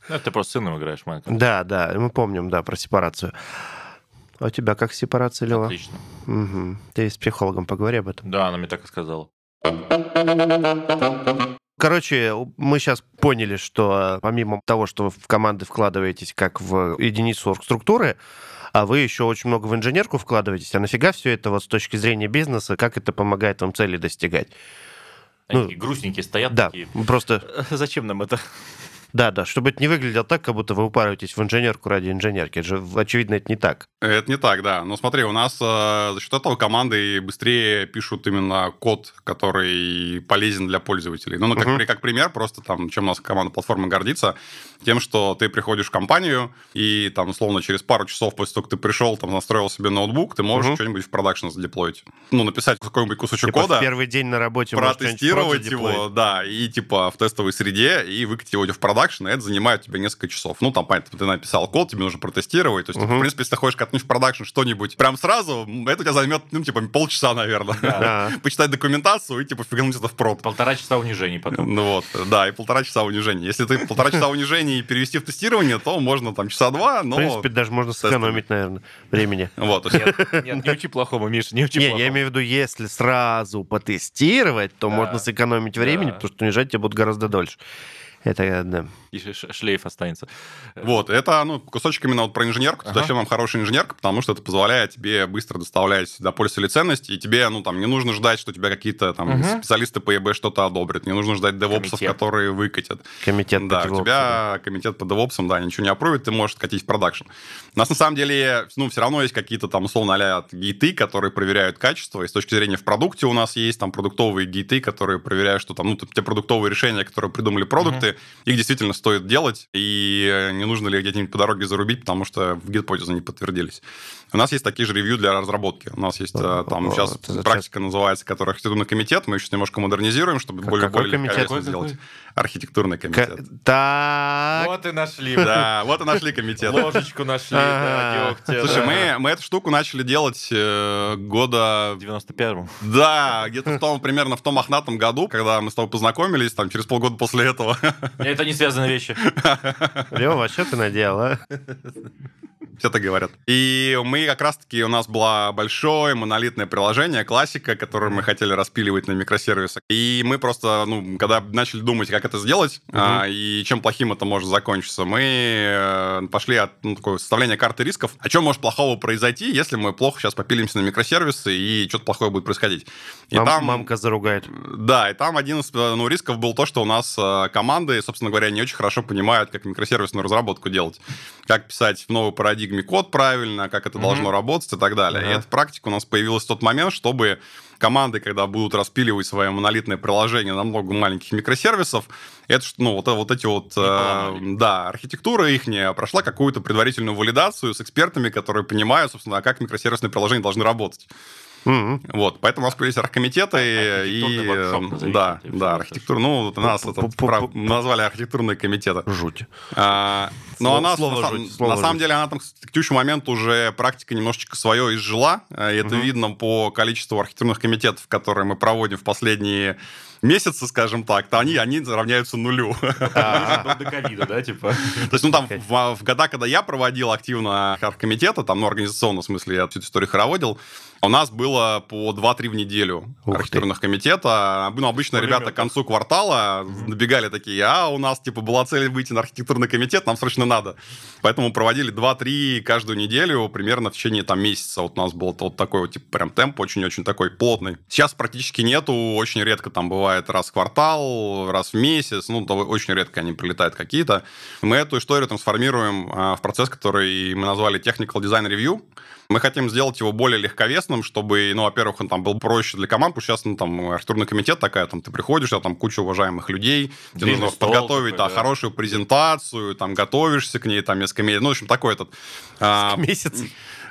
Ну, это ты просто сыном играешь, Майнкрафт. да, да, мы помним, да, про сепарацию. А у тебя как сепарация, Лева? Отлично. Мгм. Ты с психологом поговори об этом. Да, она мне так и сказала. Короче, мы сейчас поняли, что э, помимо того, что вы в команды вкладываетесь как в единицу структуры, а вы еще очень много в инженерку вкладываетесь. А нафига все это вот с точки зрения бизнеса, как это помогает вам цели достигать? Они Ну, грустненькие стоят Да, такие. просто, Зачем нам это? Да, да, чтобы это не выглядело так, как будто вы упарываетесь в инженерку ради инженерки. Это же, очевидно, это не так. Это не так, да. Но смотри, у нас э, за счет этого команды быстрее пишут именно код, который полезен для пользователей. Ну, ну, как, при- как пример, просто там, чем у нас команда платформы гордится, тем, что ты приходишь в компанию, и там, условно, через пару часов после того, как ты пришел, там, настроил себе ноутбук, ты можешь Мгм. что-нибудь в продакшн задеплоить. Ну, написать какой-нибудь кусочек Типа, кода, первый день на работе протестировать его, да, и типа в тестовой среде, и выкатить его в production, и это занимает тебя несколько часов. Ну, там, понятно, ты написал код, тебе нужно протестировать, то есть, Мгм. в принципе, если ты хочешь катнуть в production что-нибудь прям сразу, это у тебя займет, ну, типа, полчаса, наверное. Да. Почитать документацию и, типа, фигануть это в прод. Полтора часа унижений потом. Ну вот, да, и полтора часа унижения. Если ты полтора часа унижений перевести в тестирование, то можно там часа два, но... В принципе, даже можно сэкономить, наверное, времени. Вот, Нет, не учи плохому, Миша, не учи Не, плохому. я имею в виду, если сразу потестировать, то можно сэкономить времени, потому что унижать тебя будут гораздо дольше. Это, да. И шлейф останется. Вот, это, ну, кусочек именно вот про инженерку. Ага. Зачем нам хорошая инженерка? Потому что это позволяет тебе быстро доставлять до пользователя ценность, и тебе, ну, там, не нужно ждать, что тебя какие-то там Мгм. специалисты по ЕБ что-то одобрят, не нужно ждать девопсов, Комитет. которые выкатят. Комитет да, по у тебя комитет по девопсам, да, ничего не опровит, ты можешь скатить в продакшн. У нас, на самом деле, ну, все равно есть какие-то там, условно, а гейты, которые проверяют качество, и с точки зрения в продукте у нас есть там продуктовые гейты, которые проверяют, что там, ну, те продуктовые решения, которые придумали продукты, их действительно стоит делать, и не нужно ли где-нибудь по дороге зарубить, потому что в гипотезы не подтвердились. У нас есть такие же ревью для разработки. У нас есть э, там Вот, сейчас практика называется, которая архитектурный комитет, мы сейчас немножко модернизируем, чтобы Как- более, какой более комитет? Какой, сделать. какой? Архитектурный К- комитет. Так. Вот и нашли. Да, вот и нашли комитет. Ложечку нашли, да, дегтя, Слушай, мы, мы эту штуку начали делать э, года... В 91-м. Да, где-то в том, примерно в том мохнатом году, когда мы с тобой познакомились, там, через полгода после этого. Это не связанные вещи. Лева, что ты наделал, а? Все так говорят. И мы как раз-таки, у нас было большое монолитное приложение, классика, которое мы хотели распиливать на микросервисах. И мы просто, ну, когда начали думать, как это сделать, а, и чем плохим это может закончиться, мы э, пошли от ну, такое составления карты рисков. А что может плохого произойти, если мы плохо сейчас попилимся на микросервисы, и что-то плохое будет происходить? И Мам- там... Мамка заругает. Да, и там один из ну, рисков был то, что у нас э, команды, собственно говоря, не очень хорошо понимают, как микросервисную разработку делать. Как писать в новой парадигме код правильно, как это Мгм. должно работать и так далее. Ага. И эта практика у нас появилась в тот момент, чтобы команды, когда будут распиливать свое монолитное приложение на много маленьких микросервисов, это, ж, ну, вот, вот эти вот, э, да, архитектура их прошла какую-то предварительную валидацию с экспертами, которые понимают, собственно, а как микросервисные приложения должны работать. Мгм. Вот, поэтому у нас появились архкомитеты и... Архитектурный воркшоп Да, да, что-то. архитектура. Ну, вот нас это Пу-пу-пу-пу. прав- назвали архитектурные комитеты. Жуть. А, Но она, слово на, сам- жуть, слово на самом жуть. деле, она там к текущему моменту уже практика немножечко свое изжила. э, И это Мгм. видно по количеству архитектурных комитетов, которые мы проводим в последние месяцы, скажем так, то они, они равняются нулю. А, До ковида, да, типа? То есть, ну, там, в, года, когда я проводил активно архкомитеты, там, ну, организационно, в смысле, я всю эту историю хороводил, У нас было по 2-3 в неделю Ух архитектурных комитета. Ну, обычно Пулемёт. ребята к концу квартала набегали такие, а у нас типа была цель выйти на архитектурный комитет, нам срочно надо. Поэтому проводили 2-3 каждую неделю, примерно в течение там месяца. Вот у нас был вот такой вот типа прям темп очень-очень такой плотный. Сейчас практически нету, очень редко там бывает раз в квартал, раз в месяц, ну, очень редко они прилетают какие-то. Мы эту историю трансформируем а, в процесс, который мы назвали Technical Design Review. Мы хотим сделать его более легковесным, чтобы, ну, во-первых, он там был проще для команд, потому что сейчас, ну, там, архитектурный комитет такая, там, ты приходишь, а там куча уважаемых людей, тебе Длинный нужно подготовить, такой, да, да. хорошую презентацию, там, готовишься к ней, там, несколько месяцев, ну, в общем, такой этот... а, Месяц.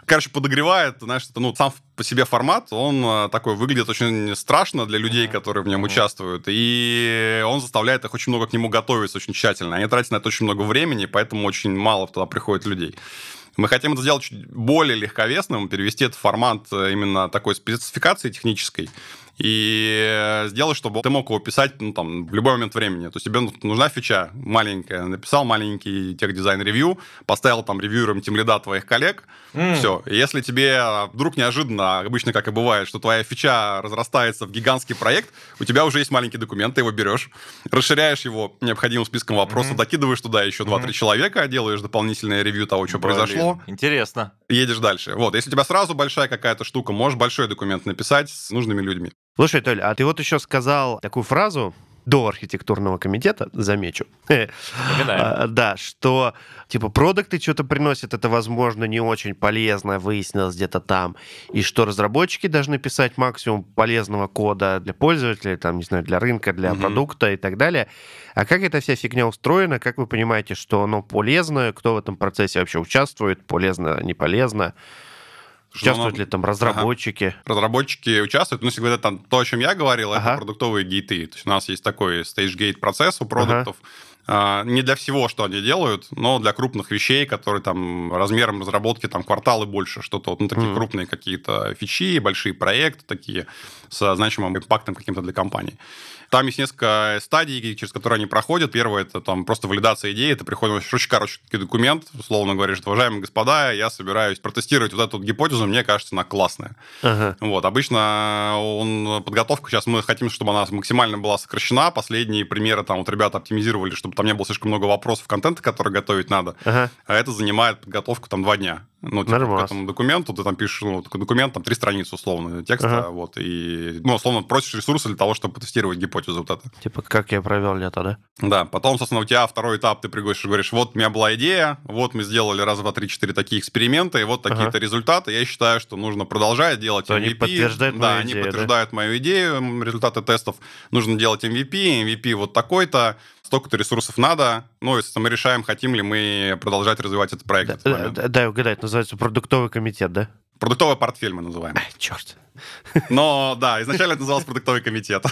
короче, подогревает, знаешь, это, ну, сам по себе формат, он э, такой выглядит очень страшно для людей, Мгм. которые в нем Мгм. участвуют, и он заставляет их очень много к нему готовиться очень тщательно. Они тратят на это очень много времени, поэтому очень мало туда приходит людей. Мы хотим это сделать чуть более легковесным, перевести этот формат э, именно такой спецификации технической, и сделать, чтобы ты мог его писать ну, там, в любой момент времени. То есть тебе ну, нужна фича маленькая, написал маленький тех-дизайн-ревью, поставил там ревьюером тем лида твоих коллег, М. все. Если тебе вдруг неожиданно, обычно как и бывает, что твоя фича разрастается в гигантский проект, у тебя уже есть маленький документ, ты его берешь, расширяешь его необходимым списком вопросов, Мгм. докидываешь туда еще 2-3 Мгм. человека, делаешь дополнительное ревью того, что Блин, произошло, Интересно. и едешь дальше. Вот, если у тебя сразу большая какая-то штука, можешь большой документ написать с нужными людьми. Слушай, Толь, а ты вот еще сказал такую фразу до архитектурного комитета, замечу, а, да, что типа продукты что-то приносят, это, возможно, не очень полезно, выяснилось где-то там, и что разработчики должны писать максимум полезного кода для пользователей, там, не знаю, для рынка, для продукта и так далее. А как эта вся фигня устроена? Как вы понимаете, что оно полезно? Кто в этом процессе вообще участвует? Полезно, не полезно? Участвуют оно- ли там разработчики? разработчики участвуют. Ну, если говорить там то, о чем я говорил, Ага. это продуктовые гейты. То есть у нас есть такой stage-gate процесс у продуктов. А, Не для всего, что они делают, но для крупных вещей, которые там размером разработки там кварталы больше, что-то вот, ну, такие Мгм. крупные какие-то фичи, большие проекты такие с значимым импактом каким-то для компании. Там есть несколько стадий, через которые они проходят. Первое это там просто валидация идеи. Это приходит очень короткий документ, условно говоря, что, уважаемые господа, я собираюсь протестировать вот эту вот гипотезу, мне кажется, она классная. Ага. Вот, обычно он, подготовка, сейчас мы хотим, чтобы она максимально была сокращена. Последние примеры, там вот ребята оптимизировали, чтобы там не было слишком много вопросов контента, который готовить надо. Ага. А это занимает подготовку там два дня. Ну, типа, Нормас. к этому документу ты там пишешь, ну, документ, там три страницы условно текста, Ага. вот, и, ну, условно, просишь ресурсы для того, чтобы потестировать гипотезу вот это. Типа, как я провел лето, да? Да, потом, собственно, у тебя второй этап, ты приходишь и говоришь, вот у меня была идея, вот мы сделали раз, два, три, четыре такие эксперимента, и вот такие-то Ага. результаты. Я считаю, что нужно продолжать делать То они MVP. подтверждают да, мою они идею, да? подтверждают мою идею, результаты тестов. Нужно делать MVP, MVP вот такой-то, столько-то ресурсов надо. Ну, и, соответственно, мы решаем, хотим ли мы продолжать развивать этот проект. в этот Да, да, угадать, называется продуктовый комитет, да? Продуктовый портфель мы называем. Черт. Но, да, изначально это называлось продуктовый комитет.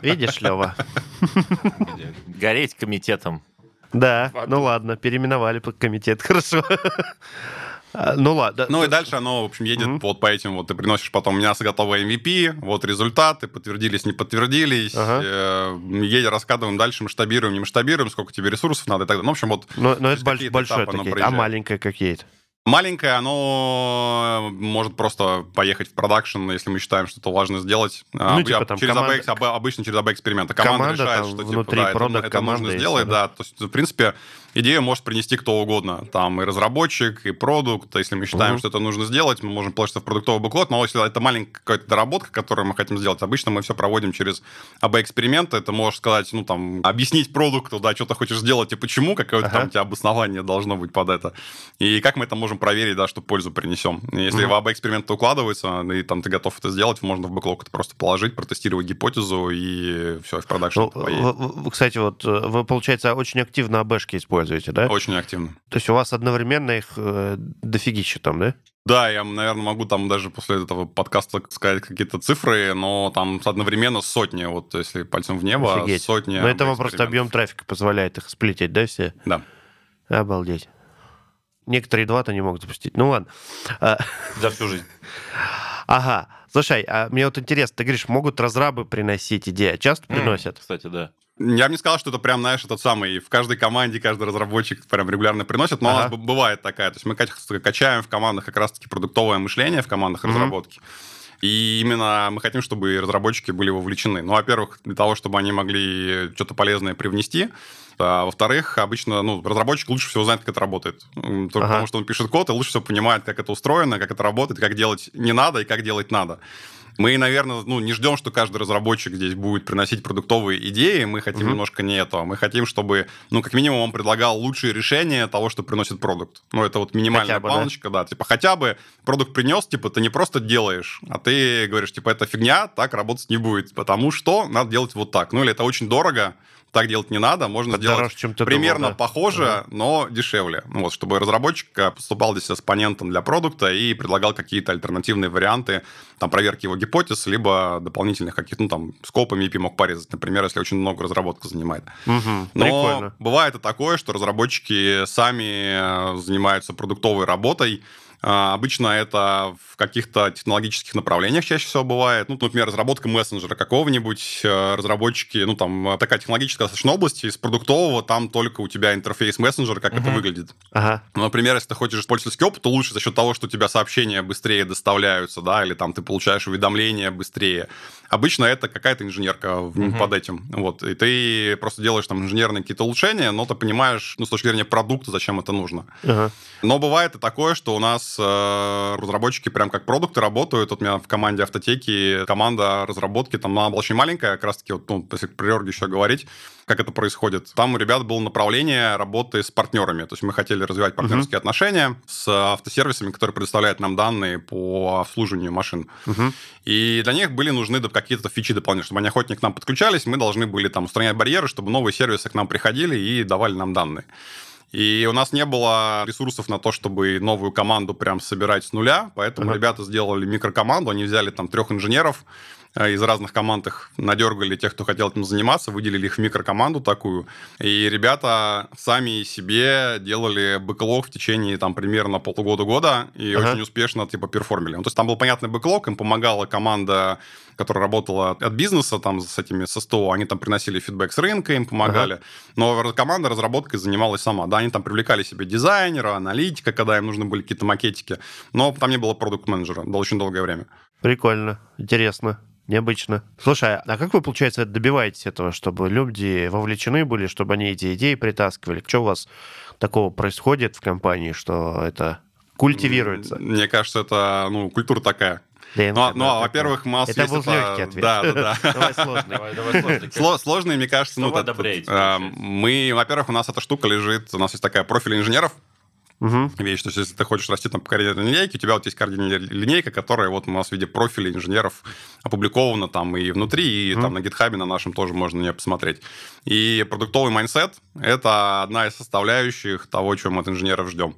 Видишь, Лева? Гореть комитетом. Да, ну ладно, переименовали под комитет, хорошо. А, Ну ладно. Ну и дальше оно, в общем, едет Мгм. вот по этим вот. Ты приносишь потом, у меня готовый MVP, вот результаты, подтвердились, не подтвердились. Ага. э, едем, раскладываем дальше, масштабируем, не масштабируем, сколько тебе ресурсов надо и так далее. Ну, в общем, вот Но, но это больш- оно такие, а проезжает. маленькая какие-то. маленькое, оно может просто поехать в продакшн, если мы считаем, что это важно сделать. А, Ну, типа там через команда- АБ обычно через АБ эксперимента. Команда, Команда решает, там что типа, да, это- это, нужно сделать, да. да. То есть, в принципе, идею может принести кто угодно. Там и разработчик, и продукт. Если мы считаем, Мгм. что это нужно сделать, мы можем положить в продуктовый буклет. Но если это маленькая какая-то доработка, которую мы хотим сделать, обычно мы все проводим через АБ-эксперименты. Это можешь сказать, ну, там, объяснить продукту, да, что ты хочешь сделать и почему, какое-то Ага. там у тебя обоснование должно быть под это. И как мы это можем проверить, да, что пользу принесем. Если Мгм. в АБ-эксперимент укладывается, и там ты готов это сделать, можно в бэклог это просто положить, протестировать гипотезу, и все, в продакшн Ну, кстати, вот э, вы, получается, очень активно АБшки используете, да? Очень активно. То есть у вас одновременно их э, дофигища там, да? Да, я, наверное, могу там даже после этого подкаста сказать какие-то цифры, но там одновременно сотни, вот если пальцем в небо, Офигеть. сотни. Но это вам просто объем трафика позволяет их сплитить, да, все? Да. Обалдеть. Некоторые два-то не могут запустить. Ну ладно. А, За всю жизнь. Ага. Слушай, а мне вот интересно, ты говоришь, могут разрабы приносить идеи, а часто приносят? Кстати, да. Я бы не сказал, что это прям, знаешь, этот самый, в каждой команде каждый разработчик прям регулярно приносит, но ага. у нас бывает такая. То есть мы качаем в командах как раз-таки продуктовое мышление в командах mm-hmm. разработки. И именно мы хотим, чтобы разработчики были вовлечены. Ну, во-первых, для того, чтобы они могли что-то полезное привнести. А во-вторых, обычно ну, разработчик лучше всего знает, как это работает. Только ага. потому, что он пишет код и лучше всего понимает, как это устроено, как это работает, как делать не надо и как делать надо. Мы, наверное, ну, не ждем, что каждый разработчик здесь будет приносить продуктовые идеи. Мы хотим угу. немножко не этого. Мы хотим, чтобы, ну, как минимум, он предлагал лучшие решения того, что приносит продукт. Ну, это вот минимальная хотя бы, планочка, да? да. Типа, хотя бы продукт принес, типа, ты не просто делаешь, а ты говоришь, типа, это фигня, так работать не будет, потому что надо делать вот так. Ну, или это очень дорого, так делать не надо, можно сделать чем примерно думал, да? похоже, да. но дешевле. Ну, вот, чтобы разработчик э, поступал здесь с оппонентом для продукта и предлагал какие-то альтернативные варианты, там, проверки его гипотез, либо дополнительных каких-то, ну, там, скопами EP мог порезать, например, если очень много разработка занимает. Угу, но прикольно. бывает и такое, что разработчики сами э, занимаются продуктовой работой, обычно это в каких-то технологических направлениях чаще всего бывает. Ну, например, разработка мессенджера какого-нибудь, э, разработчики, ну, там, такая технологическая достаточно область, из продуктового там только у тебя интерфейс мессенджера, как uh-huh. это выглядит. Ага. Ну, например, если ты хочешь пользовательский опыт, то лучше за счет того, что у тебя сообщения быстрее доставляются, да, или там ты получаешь уведомления быстрее. Обычно это какая-то инженерка uh-huh. под этим. Вот. И ты просто делаешь там инженерные какие-то улучшения, но ты понимаешь, ну, с точки зрения продукта, зачем это нужно. Uh-huh. Но бывает и такое, что у нас э, разработчики прям как продукты работают. Вот у меня в команде автотеки команда разработки, там она была очень маленькая, как раз-таки, вот, ну, если про Приорге еще говорить, как это происходит. Там у ребят было направление работы с партнерами. То есть мы хотели развивать партнерские uh-huh. отношения с автосервисами, которые предоставляют нам данные по обслуживанию машин. Uh-huh. И для них были нужны какие-то фичи дополнительные. Чтобы они охотнее к нам подключались, мы должны были там устранять барьеры, чтобы новые сервисы к нам приходили и давали нам данные. И у нас не было ресурсов на то, чтобы новую команду прям собирать с нуля, поэтому uh-huh. ребята сделали микрокоманду, они взяли там трех инженеров, из разных команд их надергали тех, кто хотел этим заниматься, выделили их в микрокоманду такую. И ребята сами себе делали бэклог в течение там примерно полугода-года и ага. очень успешно типа перформили. Ну, то есть там был понятный бэклог, им помогала команда которая работала от бизнеса, там, с этими, со СТО, они там приносили фидбэк с рынка, им помогали. Ага. Но команда разработкой занималась сама. Да, они там привлекали себе дизайнера, аналитика, когда им нужны были какие-то макетики. Но там не было продукт-менеджера. Было очень долгое время. Прикольно. Интересно. Необычно. Слушай, а как вы, получается, добиваетесь этого, чтобы люди вовлечены были, чтобы они эти идеи притаскивали? Что у вас такого происходит в компании, что это культивируется? Мне кажется, это ну, культура такая. ДНК, ну, ну а, во-первых, у Это был это... легкий ответ. Да, да, да. Давай сложный. Давай, давай сложный. Сложный, мне кажется, ну, э, мы, во-первых, у нас эта штука лежит, у нас есть такая профиль инженеров, угу. вещь. То есть, если ты хочешь расти там, по координатной линейке, у тебя вот есть координатная линейка, которая вот у нас в виде профиля инженеров опубликована там и внутри, и угу. там на GitHub е на нашем тоже можно нее посмотреть. И продуктовый mindset – это одна из составляющих того, чего мы от инженеров ждем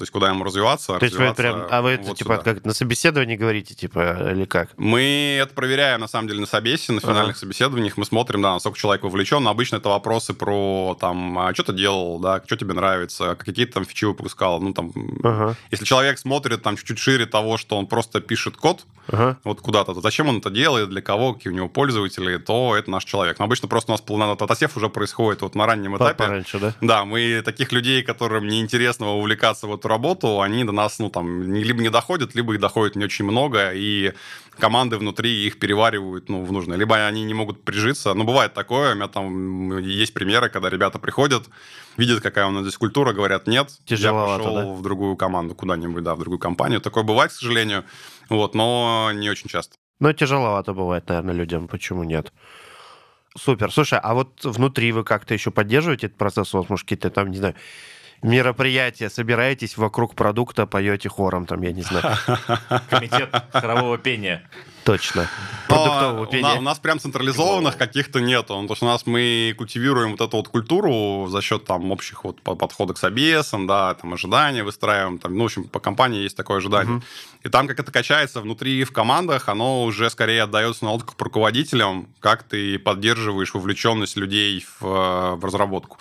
то есть куда ему развиваться. То есть вы прям, а вы это вот типа сюда. как на собеседовании говорите, типа, или как? Мы это проверяем, на самом деле, на собесе, на финальных ага. собеседованиях. Мы смотрим, да, насколько человек вовлечен. Но обычно это вопросы про, там, а что ты делал, да, что тебе нравится, какие там фичи выпускал. Ну, там, ага. если человек смотрит там чуть-чуть шире того, что он просто пишет код, ага. вот куда-то, то зачем он это делает, для кого, какие у него пользователи, то это наш человек. Но обычно просто у нас полнототосев уже происходит вот на раннем этапе. Пораньше, да? Да, мы таких людей, которым неинтересно увлекаться в эту работу, они до нас, ну, там, либо не доходят, либо их доходит не очень много, и команды внутри их переваривают, ну, в нужное. Либо они не могут прижиться. Ну, бывает такое, у меня там есть примеры, когда ребята приходят, видят, какая у нас здесь культура, говорят, нет, Тяжеловато, я пошел да? в другую команду куда-нибудь, да, в другую компанию. Такое бывает, к сожалению, вот, но не очень часто. Но тяжеловато бывает, наверное, людям. Почему нет? Супер. Слушай, а вот внутри вы как-то еще поддерживаете этот процесс? Вот, может, какие-то там, не знаю, мероприятие, собираетесь вокруг продукта, поете хором, там, я не знаю. Комитет хорового пения. Точно. Продуктового пения. У нас, у нас прям централизованных каких-то нету. Ну, то есть у нас мы культивируем вот эту вот культуру за счет там общих вот подходов с ABS, да, там ожидания выстраиваем, там, ну, в общем, по компании есть такое ожидание. Угу. И там, как это качается внутри в командах, оно уже скорее отдается на лодку руководителям, как ты поддерживаешь вовлеченность людей в, в разработку.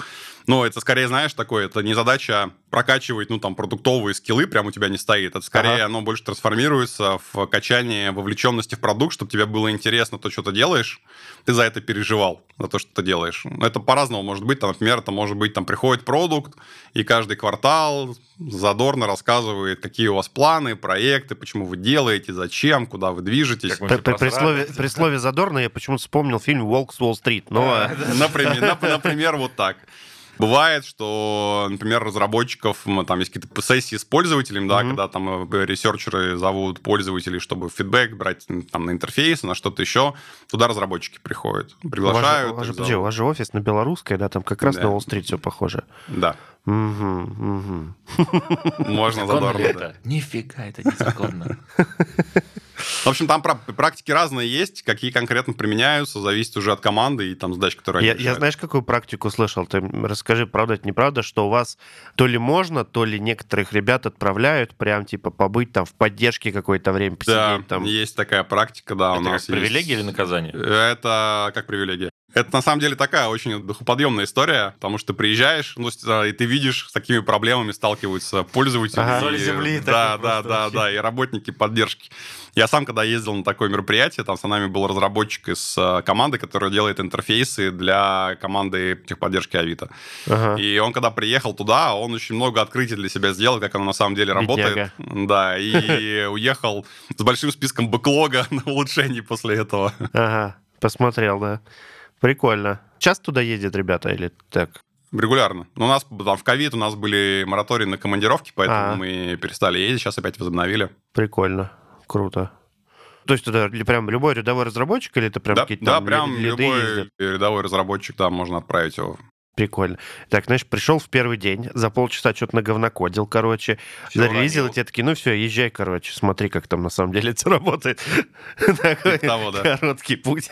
Но это скорее, знаешь, такое, это не задача прокачивать, ну, там, продуктовые скиллы прям у тебя не стоит. Это скорее Ага. оно больше трансформируется в качание вовлеченности в продукт, чтобы тебе было интересно то, что ты делаешь, ты за это переживал, за то, что ты делаешь. Это по-разному может быть. Там, например, это может быть, там, приходит продукт, и каждый квартал задорно рассказывает, какие у вас планы, проекты, почему вы делаете, зачем, куда вы движетесь. При, при- слове, при слове задорно я почему-то вспомнил фильм «Волк с Уолл-стрит». Но Например, нап- например, вот так. Бывает, что, например, разработчиков, там есть какие-то сессии с пользователем, да, Мгм. когда там э, ресерчеры зовут пользователей, чтобы фидбэк брать там на интерфейс, на что-то еще. Туда разработчики приходят, у вас, же, приглашают. у вас же- подожди, у вас же офис на Белорусской, да, там как раз Да. на Уолл-стрит все похоже. Да, Можно задорно. это? Нифига, это незаконно. В общем, там пра- практики разные есть, какие конкретно применяются, зависит уже от команды и там задач, которые Я, они я знаешь, какую практику слышал? Ты расскажи, правда это неправда, что у вас то ли можно, то ли некоторых ребят отправляют прям типа побыть там в поддержке какое-то время, посидеть Да, там. есть такая практика, да, у Это нас как привилегия есть. или наказание? Это как привилегия. Это на самом деле такая очень духоподъемная история, потому что ты приезжаешь, ну, а, и ты видишь, с какими проблемами сталкиваются пользователи. Ага. и- земли Да, да, да, вообще. да, и работники поддержки. Я сам, когда ездил на такое мероприятие, там с нами был разработчик из э, команды, которая делает интерфейсы для команды техподдержки Авито. Ага. И он, когда приехал туда, он очень много открытий для себя сделал, как оно на самом деле работает. Да, и уехал с большим списком бэклога на улучшений после этого. Ага, посмотрел, да. Прикольно. Часто туда ездят ребята или так? Регулярно. Ну, У нас там в ковид у нас были моратории на командировки, поэтому А. мы перестали ездить, сейчас опять возобновили. Прикольно. Круто. То есть ли- прям любой рядовой разработчик или это прям да, какие-то да, прям ли- лиды любой ездят? рядовой разработчик, да, можно отправить его. Прикольно. Так, знаешь, пришел в первый день, за полчаса что-то наговнокодил, короче, Всё зарелизил, и тебе такие, ну все, езжай, короче, смотри, как там на самом деле это работает. Такой Типа того, да. короткий путь.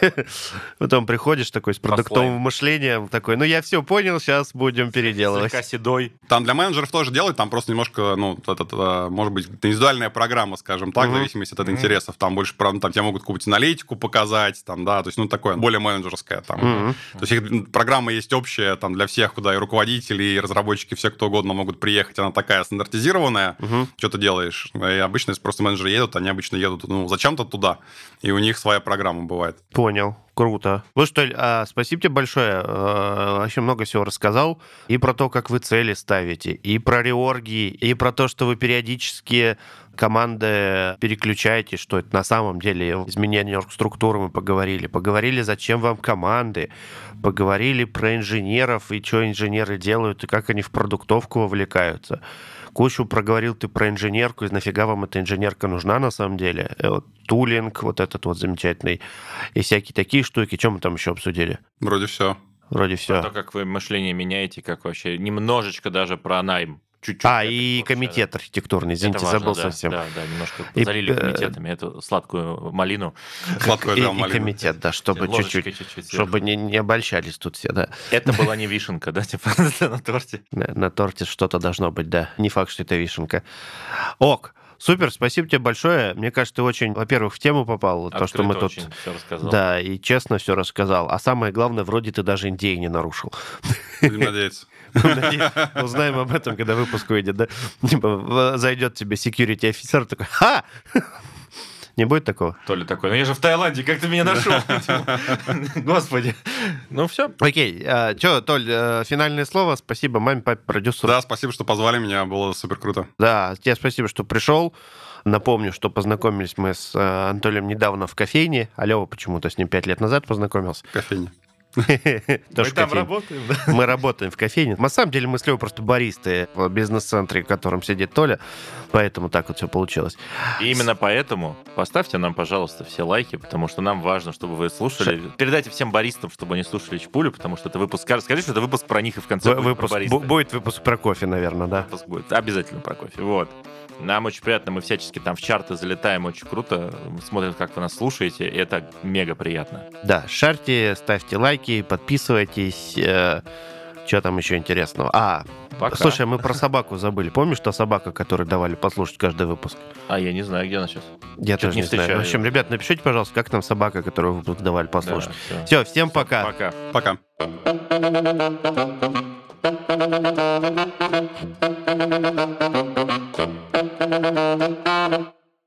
Потом приходишь такой с продуктовым мышлением, такой, ну я все понял, сейчас будем переделывать. Слегка седой. Там для менеджеров тоже делать, там просто немножко, ну, этот, э, может быть, индивидуальная программа, скажем так, в зависимости от интересов. Там больше, про- там тебе могут какую-нибудь аналитику показать, там, да, то есть, ну, такое, более менеджерское там. То есть их программа есть общая там для всех, куда и руководители, и разработчики, все кто угодно могут приехать. Она такая стандартизированная. Мгм. Что ты делаешь? И обычно, просто менеджеры едут, они обычно едут, ну, зачем-то туда. И у них своя программа бывает. Понял. Круто. Ну что, а, спасибо тебе большое. Э, Вообще много всего рассказал. И про то, как вы цели ставите, и про реорги, и про то, что вы периодически команды переключаете, что это на самом деле изменение структуры мы поговорили. Поговорили, зачем вам команды. Поговорили про инженеров, и что инженеры делают, и как они в продуктовку вовлекаются. Кучу проговорил ты про инженерку, и нафига вам эта инженерка нужна на самом деле. Э, вот Тулинг, вот этот вот замечательный, и всякие такие штуки. Чем мы там еще обсудили? Вроде все. Вроде все. То, как вы мышление меняете, как вообще немножечко даже про найм. Чуть-чуть. А, и вообще, комитет архитектурный, да. извините, важно, забыл да, совсем. Да, да, немножко И, залили э, комитетами эту сладкую малину. Сладкое И, взял и малину. комитет, да, чтобы чуть-чуть чтобы не, не обольщались тут все, да. Это была не вишенка, да, типа на торте. На, на торте что-то должно быть, да. Не факт, что это вишенка. Ок, супер, спасибо тебе большое. Мне кажется, ты очень, во-первых, в тему попал, то, что мы тут... все рассказал. Да, и честно все рассказал. А самое главное, вроде ты даже NDA не нарушил. Будем надеяться. Узнаем об этом, когда выпуск выйдет, да? Типа, зайдет тебе security офицер такой, ха! Не будет такого? То ли такой, ну я же в Таиланде, как ты меня нашел? Господи. Ну все. Окей, что, Толь, э, финальное слово. Спасибо маме, папе, продюсеру. Да, спасибо, что позвали меня, было супер круто. Да, тебе спасибо, что пришел. Напомню, что познакомились мы с э, Анатолием недавно в кофейне. А почему-то с ним пять лет назад познакомился. Кофейня. Мы там работаем, да? Мы работаем в кофейне. На самом деле мы с Левой просто баристы в бизнес-центре, в котором сидит Толя. Поэтому так вот все получилось. И именно поэтому поставьте нам, пожалуйста, все лайки, потому что нам важно, чтобы вы слушали. Передайте всем баристам, чтобы они слушали Чпулю, потому что это выпуск... Скажи, что это выпуск про них и в конце будет про Выпуск, бариста. бу- будет выпуск про кофе, наверное, да. Выпуск будет. Обязательно про кофе. Вот. Нам очень приятно, мы всячески там в чарты залетаем, очень круто. Смотрим, как вы нас слушаете, и это мега приятно. Да, шарьте, ставьте лайки, подписывайтесь. что там еще интересного? А, Пока. слушай, мы про собаку забыли. Помнишь, та собака, которую давали послушать каждый выпуск? А я не знаю, где она сейчас. Я Чё-то тоже не не знаю. В общем, ребят, напишите, пожалуйста, как там собака, которую выпуск давали послушать. Да, всё. Все, всем пока. Пока. Пока. Thank you.